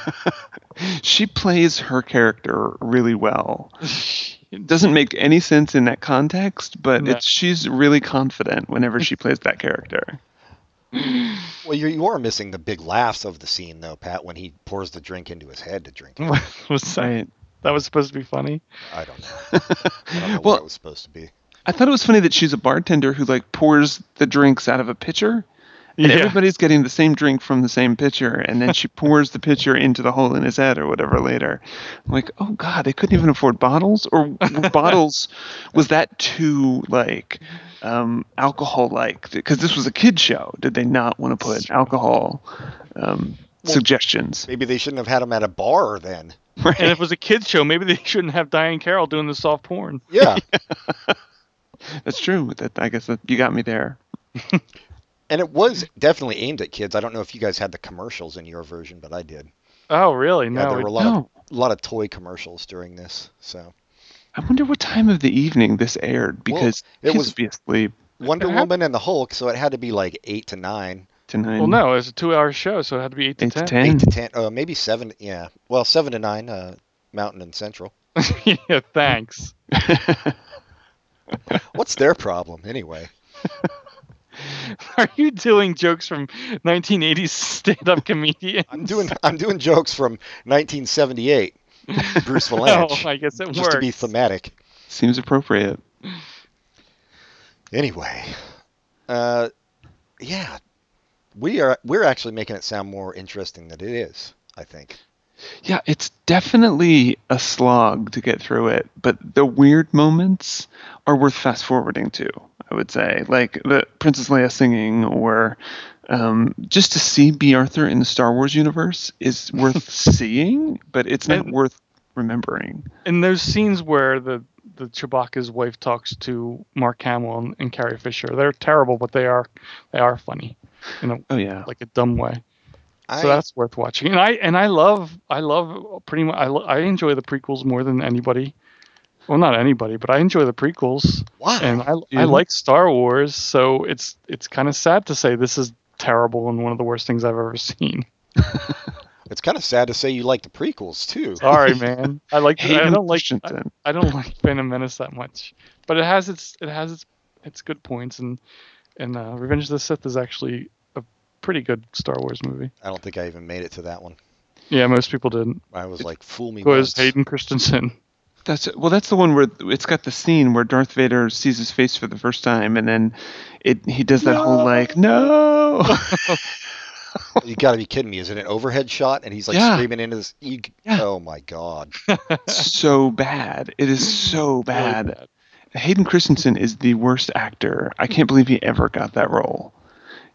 she plays her character really well. It doesn't make any sense in that context, but No. it's she's really confident whenever she plays that character. Well, you you are missing the big laughs of the scene, though, Pat, when he pours the drink into his head to drink it. was that, that was supposed to be funny? I don't know. I don't know Well- what it was supposed to be. I thought it was funny that she's a bartender who like pours the drinks out of a pitcher. And Yeah. everybody's getting the same drink from the same pitcher, and then she pours the pitcher into the hole in his head or whatever later. I'm like, oh god, they couldn't even afford bottles, or bottles was that too like um, alcohol like? Because this was a kid show. Did they not want to put alcohol um, suggestions? Maybe they shouldn't have had him at a bar then. Right. And if it was a kids show, maybe they shouldn't have Diahann Carroll doing the soft porn. Yeah. That's true. That I guess that you got me there. and it was definitely aimed at kids. I don't know if you guys had the commercials in your version, but I did. Oh, really? Yeah, No. there were a lot no. of a lot of toy commercials during this. So I wonder what time of the evening this aired because it kids was- be asleep Wonder It had- Woman and the Hulk, so it had to be like eight to nine, To nine. well, no, it was a two-hour show, so it had to be eight to Eight to ten. ten. eight to ten, uh, maybe seven. Yeah, well, seven to nine. Uh, Mountain and Central. yeah, thanks. What's their problem anyway? Are you doing jokes from 1980s stand-up comedians? I'm doing I'm doing jokes from 1978. Bruce Oh, Vilanch, I guess it just works. to be thematic. Seems appropriate. Anyway, uh, yeah, we are we're actually making it sound more interesting than it is. I think. Yeah, it's definitely a slog to get through it, but the weird moments are worth fast forwarding to. I would say, like the Princess Leia singing, or um, just to see Bea Arthur in the Star Wars universe is worth seeing, but it's not And- worth remembering. and there's scenes where the the Chewbacca's wife talks to Mark Hamill and, and Carrie Fisher. They're terrible, but they are they are funny in a Oh yeah, like a dumb way. I, So that's worth watching. And I and I love I love pretty much I, I enjoy the prequels more than anybody. well, not anybody, but I enjoy the prequels, Why? and I I like Star Wars. So it's it's kind of sad to say this is terrible and one of the worst things I've ever seen. it's kind of sad to say you like the prequels too. Sorry, man. I like I don't like I, I don't like Phantom Menace that much, but it has its it has its its good points, and and uh, Revenge of the Sith is actually pretty good Star Wars movie. I don't think I even made it to that one. Yeah, most people didn't. I was like, fool me Because once. Hayden Christensen. That's well. That's the one where it's got the scene where Darth Vader sees his face for the first time, and then it he does that whole like no. You got to be kidding me! Is it an overhead shot? And he's like Yeah. screaming into this. You, Yeah. Oh my god! so bad. It is so bad. Really bad. Hayden Christensen is the worst actor. I can't believe he ever got that role.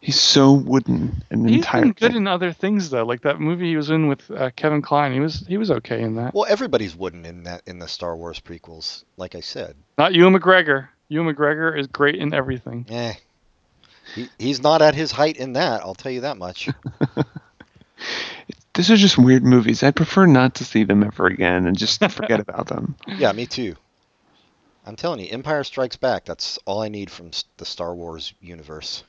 He's so wooden and He's entire. been good thing. in other things though, like that movie he was in with uh, Kevin Kline. He was he was okay in that. Well, everybody's wooden in that in the Star Wars prequels. Like I said, Not Ewan McGregor. Ewan McGregor is great in everything. eh. He, he's not at his height in that. I'll tell you that much. These are just weird movies. I'd prefer not to see them ever again and just forget about them. Yeah, me too. I'm telling you, Empire Strikes Back. That's all I need from the Star Wars universe.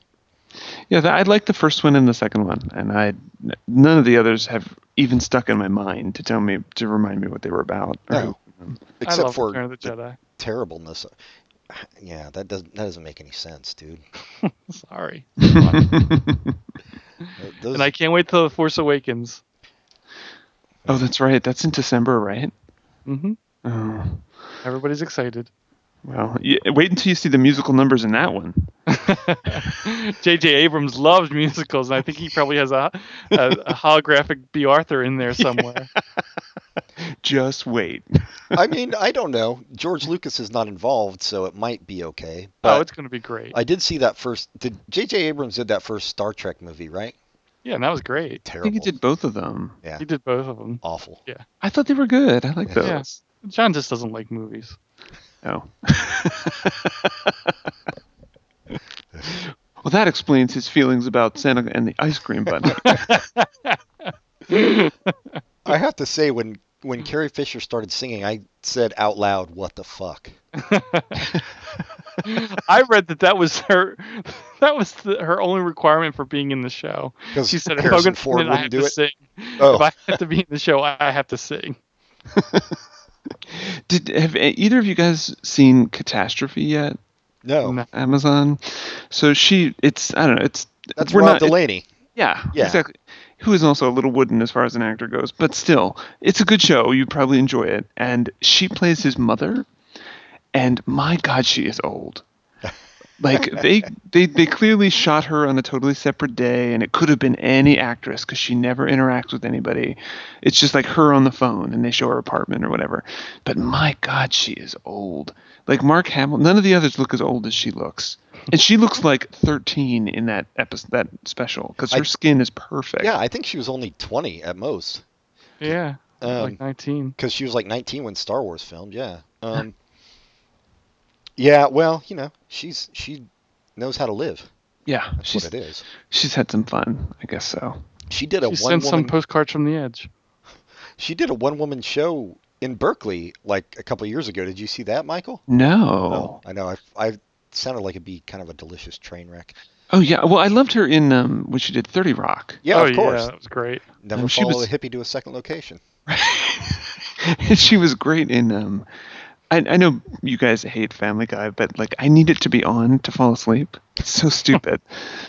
Yeah, I like the first one and the second one, and I none of the others have even stuck in my mind to tell me to remind me what they were about. or No. who- Except for Return of the the Jedi. terribleness. Yeah, that doesn't that doesn't make any sense, dude. Sorry. Those, And I can't wait till The Force Awakens. oh, that's right. That's in December, right? Mm-hmm. Oh, Everybody's excited. Well, yeah, wait until you see the musical numbers in that one. J.J. Abrams loves musicals, and I think he probably has a, a, a holographic Bea Arthur in there somewhere. Just wait. I mean, I don't know. George Lucas is not involved, so it might be okay. Oh, but oh, it's going to be great. I did see that first. Did J.J. Abrams did that first Star Trek movie, right? yeah, and that was great. Terrible. I think he did both of them. Yeah, He did both of them. awful. Yeah, I thought they were good. I like Yeah. those. Yes. John just doesn't like movies. Oh. well, that explains his feelings about Santa and the ice cream bunny. I have to say, when when Carrie Fisher started singing, I said out loud, "What the fuck." I read that that was her. That was the, her only requirement for being in the show. She said, "If I'm Harrison gonna Ford I wouldn't have do to it. sing. Oh. If I have to be in the show, I have to sing." Did have either of you guys seen Catastrophe yet? No, No. Amazon. So she, it's I don't know. It's that's we're Rob not. Delaney. yeah, Yeah. exactly. Who is also a little wooden as far as an actor goes, but still, it's a good show. You probably enjoy it. And she plays his mother, and my God, she is old. Like they, they, they clearly shot her on a totally separate day, and it could have been any actress because she never interacts with anybody. It's just like her on the phone, and they show her apartment or whatever. But my God, she is old. Like Mark Hamill, none of the others look as old as she looks, and she looks like 13 in that episode, that special, because her I- skin is perfect. Yeah, I think she was only 20 at most. Yeah, Um, like 19. because she was like 19 when Star Wars filmed. Yeah. Um, yeah. Well, you know, she's she knows how to live. yeah, That's she's what it is. she's had some fun, I guess so. She did a She one sent some postcards from the edge. she did a one woman show in Berkeley like a couple years ago. Did you see that, Michael? No. I know. I I sounded like it'd be kind of a delicious train wreck. Oh yeah, well I loved her in um when she did Thirty Rock. Yeah, oh of course. yeah, that was great. Never Um, she follow was- a hippie to a second location. She was great in um I, I know you guys hate Family Guy, but like I need it to be on to fall asleep. It's so stupid.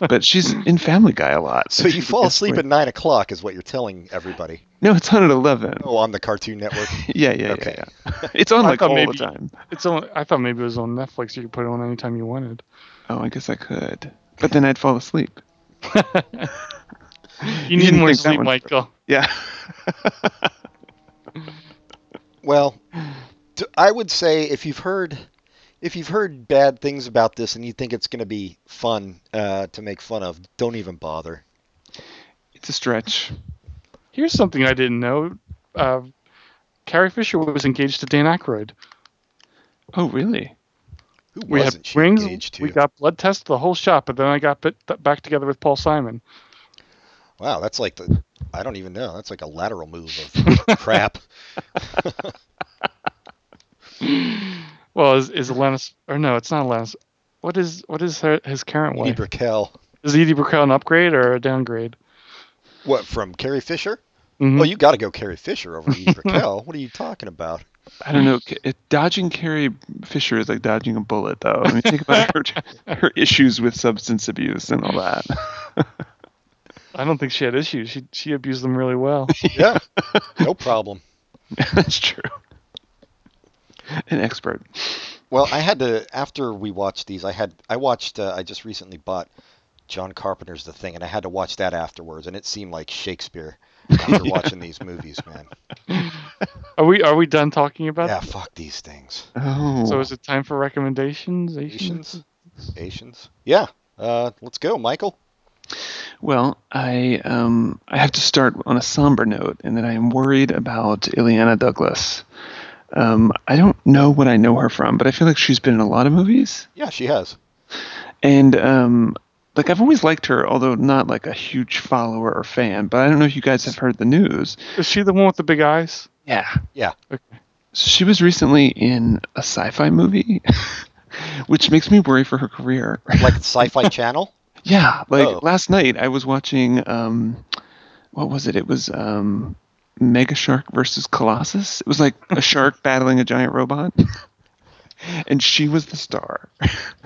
but she's in Family Guy a lot. So you fall asleep best at nine o'clock, is what you're telling everybody. No, it's on at eleven. Oh, on the Cartoon Network. Yeah, yeah, Okay. yeah, yeah. It's on like all maybe- the time. It's on. I thought maybe it was on Netflix. You could put it on anytime you wanted. Oh, I guess I could. But then I'd fall asleep. You need didn't more sleep, Michael. Yeah. Well, t- I would say if you've heard if you've heard bad things about this and you think it's going to be fun uh, to make fun of, don't even bother. it's a stretch. Here's something I didn't know. Uh, Carrie Fisher was engaged to Dan Aykroyd. Oh really? Who We wasn't had she rings. engaged to? We got blood tests, the whole shop, but then I got bit, back together with Paul Simon. wow, that's like the I don't even know. That's like a lateral move of crap. Well, is is Alanis or no? It's not Alanis. What is what is her, his current Edie wife? Brickell. Is Edie Brickell an upgrade or a downgrade? What from Carrie Fisher? Mhm. Well, you got to go Carrie Fisher over Edie Brickell. what are you talking about? I don't know. It, dodging Carrie Fisher is like dodging a bullet, though. I mean, think about her, her issues with substance abuse and all that. I don't think she had issues. She she abused them really well. Yeah, no problem. That's true. An expert. Well, I had to after we watched these. I had I watched. Uh, I just recently bought John Carpenter's The Thing, and I had to watch that afterwards, and it seemed like Shakespeare after watching these movies, man. Are we are we done talking about? Yeah, it? fuck these things. Oh. So is it time for recommendations? Asians, Asians. Yeah, uh, let's go, Michael. Well, I um I have to start on a somber note, and that I am worried about Illeana Douglas. Um, I don't know what I know her from, but I feel like she's been in a lot of movies, Yeah, she has. and um, like I've always liked her, although not like a huge follower or fan. But I don't know if you guys have heard the news. Is she the one with the big eyes? Yeah, Yeah. she was recently in a sci-fi movie, which makes me worry for her career. Like Sci-Fi Channel. Yeah, like Oh. last night I was watching um what was it? It was um Mega Shark versus Colossus. It was like a shark battling a giant robot. and she was the star.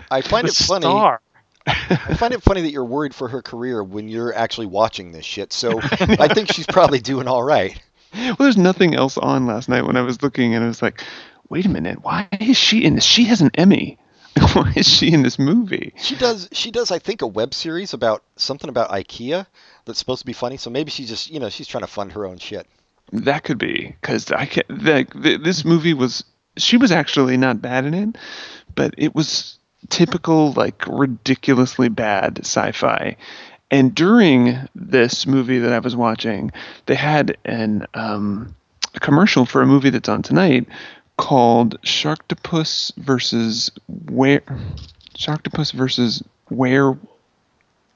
I find the it funny. star. I find it funny that you're worried for her career when you're actually watching this shit. So I think she's probably doing all right. well, there's nothing else on last night when I was looking and I was like, "Wait a minute, why is she in this? She has an Emmy. Why is she in this movie?" She does. She does. I think a web series about something about IKEA that's supposed to be funny. So maybe she's just, you know, she's trying to fund her own shit. That could be because I can like th- this movie was she was actually not bad in it, but it was typical like ridiculously bad sci-fi. And during this movie that I was watching, they had an um, a commercial for a movie that's on tonight called Sharktopus versus Where Sharktopus versus Where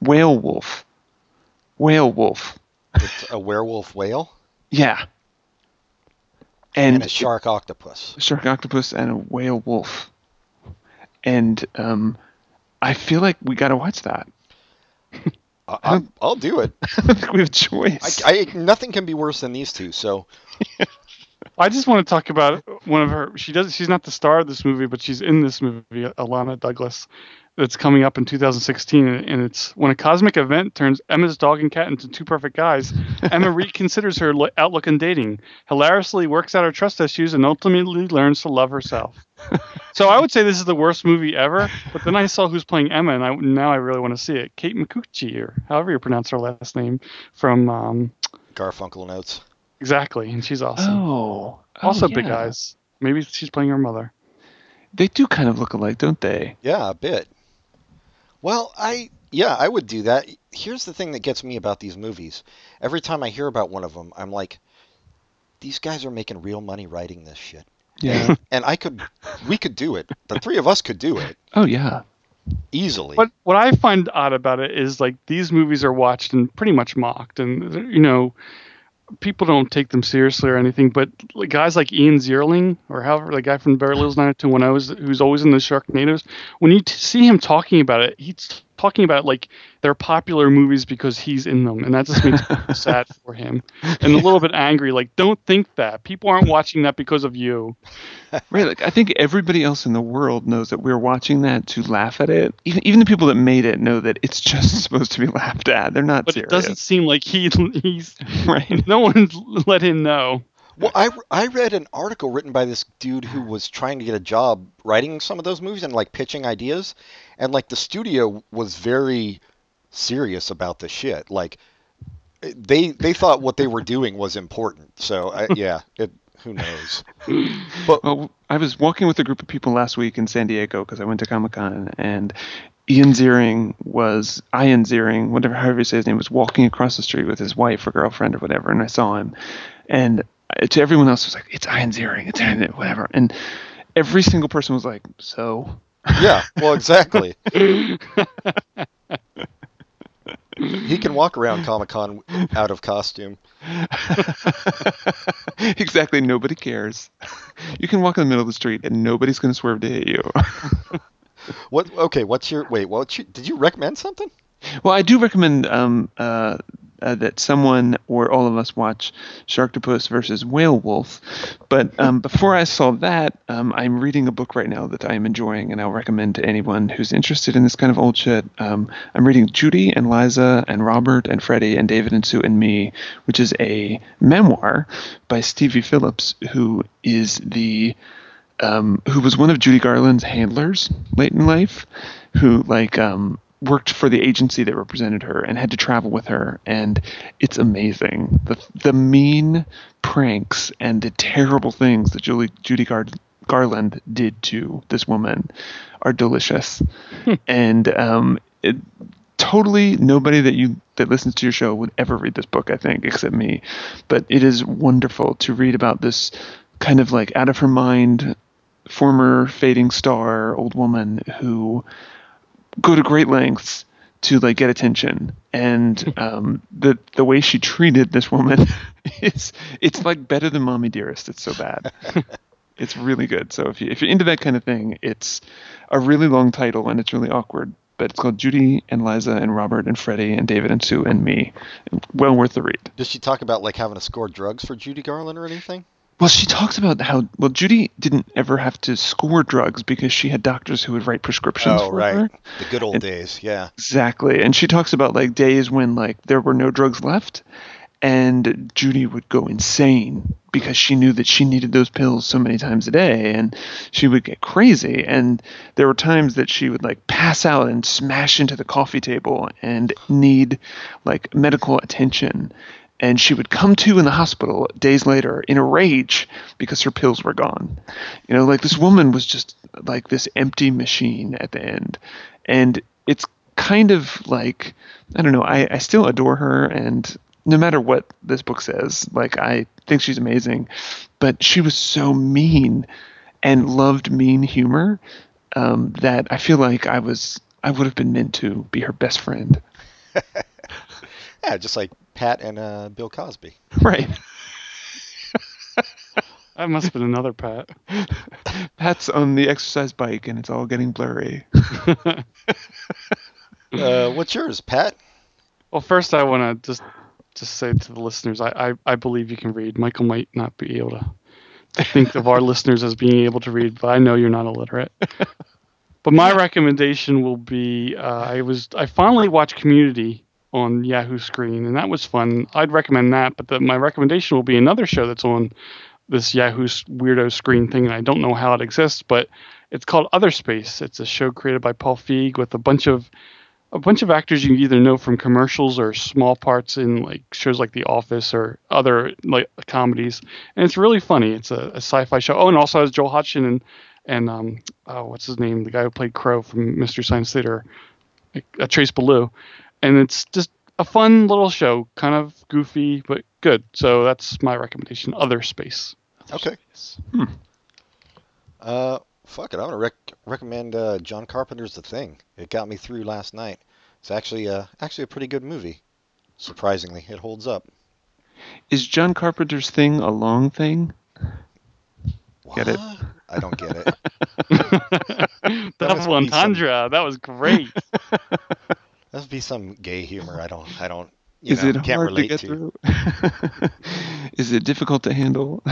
Whale Wolf. Whale Wolf. It's a werewolf whale Yeah. and And, a shark octopus. shark octopus and a whale wolf. And um, I feel like we got to watch that. I, I, I'll do it. I think we have a choice. I, I, nothing can be worse than these two. So I just want to talk about one of her. She does. She's not the star of this movie, but she's in this movie, Illeana Douglas. That's coming up in 2016, and it's when a cosmic event turns Emma's dog and cat into two perfect guys. Emma reconsiders her outlook on dating, hilariously works out her trust issues, and ultimately learns to love herself. so I would say this is the worst movie ever. But then I saw who's playing Emma, and I, now I really want to see it. Kate Micucci, or however you pronounce her last name, from um, Garfunkel and Oates. Exactly, and she's awesome. oh, oh, Also, big yeah. eyes. Maybe she's playing her mother. They do kind of look alike, don't they? Yeah, a bit. Well, I yeah, I would do that. Here's the thing that gets me about these movies. Every time I hear about one of them, I'm like, these guys are making real money writing this shit. Yeah. And I could, we could do it. The three of us could do it oh yeah. easily. What what I find odd about it is like these movies are watched and pretty much mocked, and you know, people don't take them seriously or anything. But guys like Ian Ziering or however the guy from Beverly Hills 90210 who's always in the Sharknadoes, when you t- see him talking about it, he's talking about like they're popular movies because he's in them, and that just makes me sad for him and a little bit angry. Like, don't think that people aren't watching that because of you. Right. Like I think everybody else in the world knows that we're watching that to laugh at it. Even even the people that made it know that it's just supposed to be laughed at. They're not But serious. it doesn't seem like he he's right. no one let him know. Well, I, I read an article written by this dude who was trying to get a job writing some of those movies and like pitching ideas, and like the studio was very serious about the shit. Like they they thought what they were doing was important. So I, yeah, it who knows. But Well, I was walking with a group of people last week in San Diego because I went to Comic Con, and Ian Ziering was Ian Ziering, whatever however you say his name, was walking across the street with his wife or girlfriend or whatever, and I saw him, and to everyone else was like, "It's Ian Ziering, it's Ian, whatever," and every single person was like, "So." yeah, well, exactly. He can walk around Comic Con out of costume. exactly. Nobody cares. You can walk in the middle of the street and nobody's going to swerve to hit you. What? Okay. What's your wait? What? You, did you recommend something? well, I do recommend um, uh, uh, that someone or all of us watch Sharktopus versus Whale Wolf. But um, before I saw that, um, I'm reading a book right now that I'm enjoying, and I'll recommend to anyone who's interested in this kind of old shit. Um, I'm reading Judy and Liza and Robert and Freddie and David and Sue and me, which is a memoir by Stevie Phillips, who is the um, who was one of Judy Garland's handlers late in life, who like um, worked for the agency that represented her and had to travel with her, and it's amazing. the The mean pranks and the terrible things that Julie Judy Gar- Garland did to this woman are delicious, and um, it, totally nobody that you that listens to your show would ever read this book, I think, except me. But it is wonderful to read about this kind of like out of her mind former fading star old woman who go to great lengths to like get attention. And um, the the way she treated this woman is it's like better than mommy dearest. It's so bad. It's really good. So if you if you're into that kind of thing it's a really long title and it's really awkward but it's called Judy and Liza and Robert and Freddie and David and Sue and me. Well worth the read. Does she talk about like having to score drugs for Judy Garland or anything? Well, she talks about how well Judy didn't ever have to score drugs because she had doctors who would write prescriptions Oh, for right. her. The good old And- days. Yeah. Exactly. And she talks about like days when like there were no drugs left and Judy would go insane because she knew that she needed those pills so many times a day and she would get crazy and there were times that she would like pass out and smash into the coffee table and need like medical attention and she would come to in the hospital days later in a rage because her pills were gone. You know, like this woman was just like this empty machine at the end. And it's kind of like I don't know, I, I still adore her and no matter what this book says, like I think she's amazing. But she was so mean and loved mean humor um, that I feel like I was I would have been meant to be her best friend. Yeah, just like Pat and uh, Bill Cosby. Right. That must have been another Pat. Pat's on the exercise bike and it's all getting blurry. Uh, what's yours, Pat? Well, first I want to just just say to the listeners, I, I I believe you can read. Michael might not be able to think of our listeners as being able to read, but I know you're not illiterate. But my recommendation will be uh, I was I finally watched Community on Yahoo Screen, and that was fun. I'd recommend that. But the, my recommendation will be another show that's on this Yahoo weirdo screen thing, and I don't know how it exists, but it's called Other Space. It's a show created by Paul Feig with a bunch of a bunch of actors you either know from commercials or small parts in like shows like The Office or other like comedies, and it's really funny. It's a, a sci-fi show. Oh, and also has Joel Hodgson and and um, oh, what's his name? The guy who played Crow from Mystery Science Theater, uh, Trace Beaulieu, and it's just a fun little show, kind of goofy but good. So that's my recommendation. Other Space. Okay. Uh, fuck it. I'm gonna rec- recommend uh, John Carpenter's The Thing. It got me through last night. It's actually uh, actually a pretty good movie. Surprisingly, it holds up. Is John Carpenter's thing a long thing? What? Get it? I don't get it. That must was be some- entendre. That was great. That must be some gay humor. I don't. I don't. You Is know, it can't hard to relate get through? Is it difficult to handle?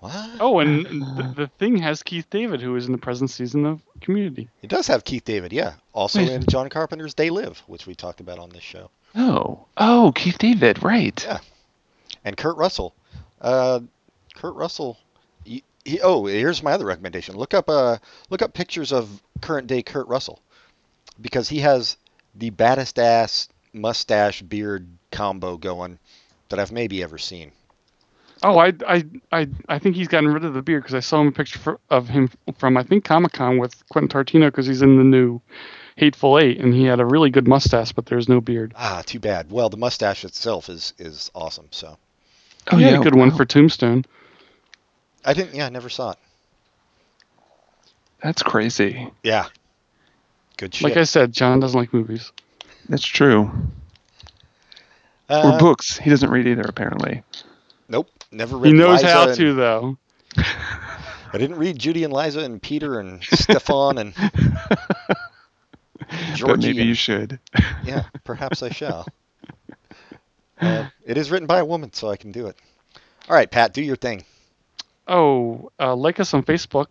What? Oh, and the, the thing has Keith David, who is in the present season of Community. It does have Keith David. Yeah. Also Wait. in John Carpenter's They Live, which we talked about on this show, oh, oh, Keith David, right? Yeah. and Kurt Russell. Uh, Kurt Russell. He, he, oh, here's my other recommendation. Look up uh look up pictures of current day Kurt Russell, because he has the baddest ass mustache beard combo going that I've maybe ever seen. Oh, I, I, I, I think he's gotten rid of the beard because I saw him a picture for, of him from I think Comic Con with Quentin Tarantino because he's in the new Hateful Eight and he had a really good mustache, but there's no beard. Ah, too bad. Well, the mustache itself is is awesome. So Oh he had a good one for Tombstone. I didn't. Yeah, I never saw it. That's crazy. Yeah. Good shit. Like I said, John doesn't like movies. That's true. Uh, or books. He doesn't read either, apparently. Nope, never read. He knows Liza how and- to though. I didn't read Judy and Liza and Peter and Stefan and but maybe and- you should. Yeah, perhaps I shall. Uh, it is written by a woman, so I can do it. All right, Pat, do your thing. Oh, uh, like us on Facebook.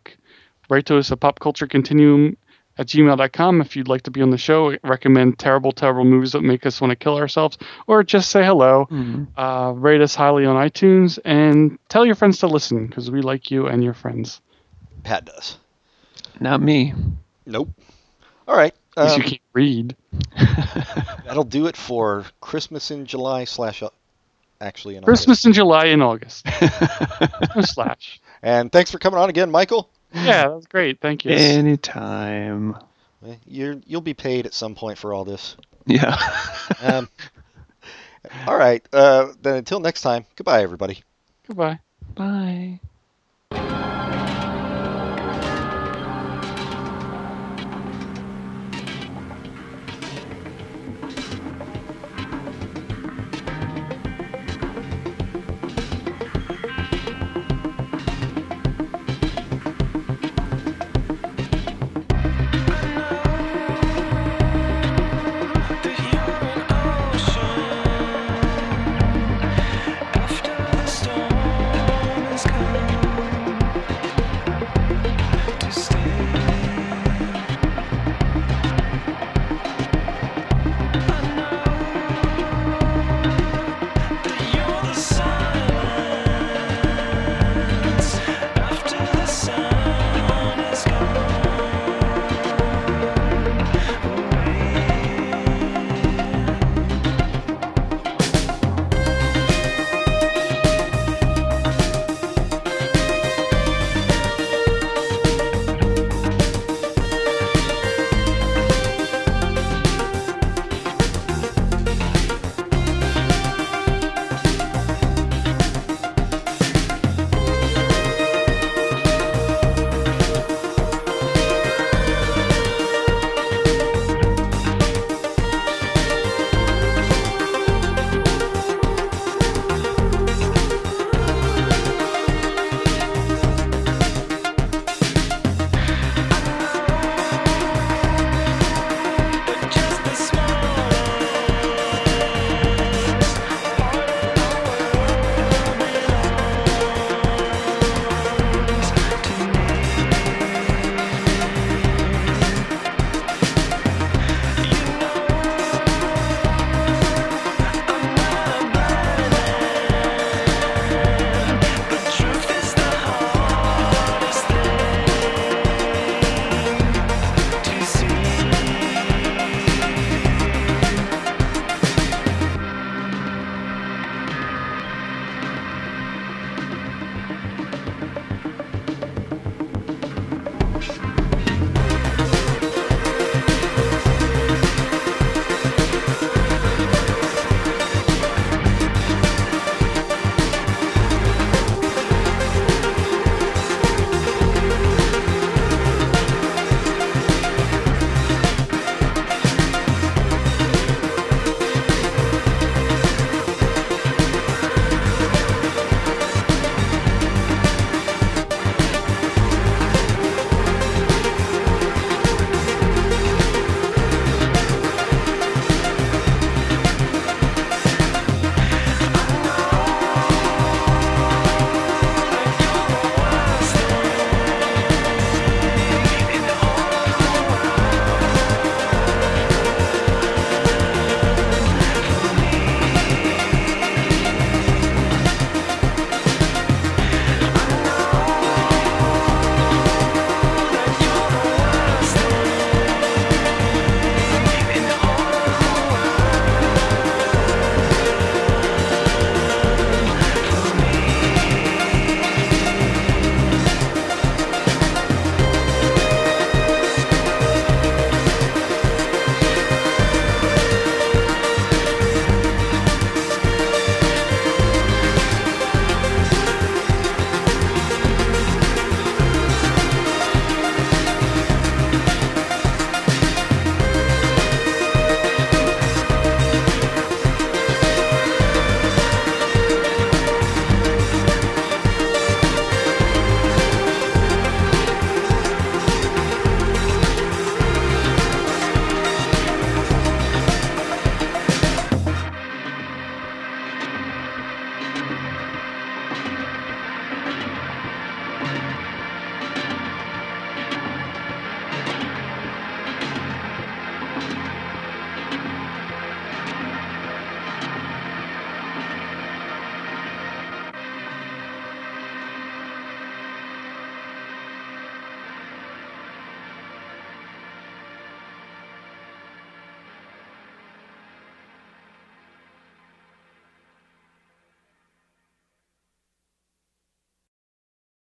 Write to us at popculturecontinuum at gmail.com if you'd like to be on the show. Recommend terrible, terrible movies that make us want to kill ourselves, or just say hello. Mhm. Uh, rate us highly on iTunes and tell your friends to listen because we like you and your friends. Pat does. Not me. Nope. All right. Because um, you can't read. that'll do it for Christmas in July slash uh, actually in August. Christmas in July and August. slash. And thanks for coming on again, Michael. Yeah, that was great. Thank you. Anytime. You're you'll be paid at some point for all this. Yeah. Um, all right. Uh, then until next time. Goodbye, everybody. Goodbye. Bye.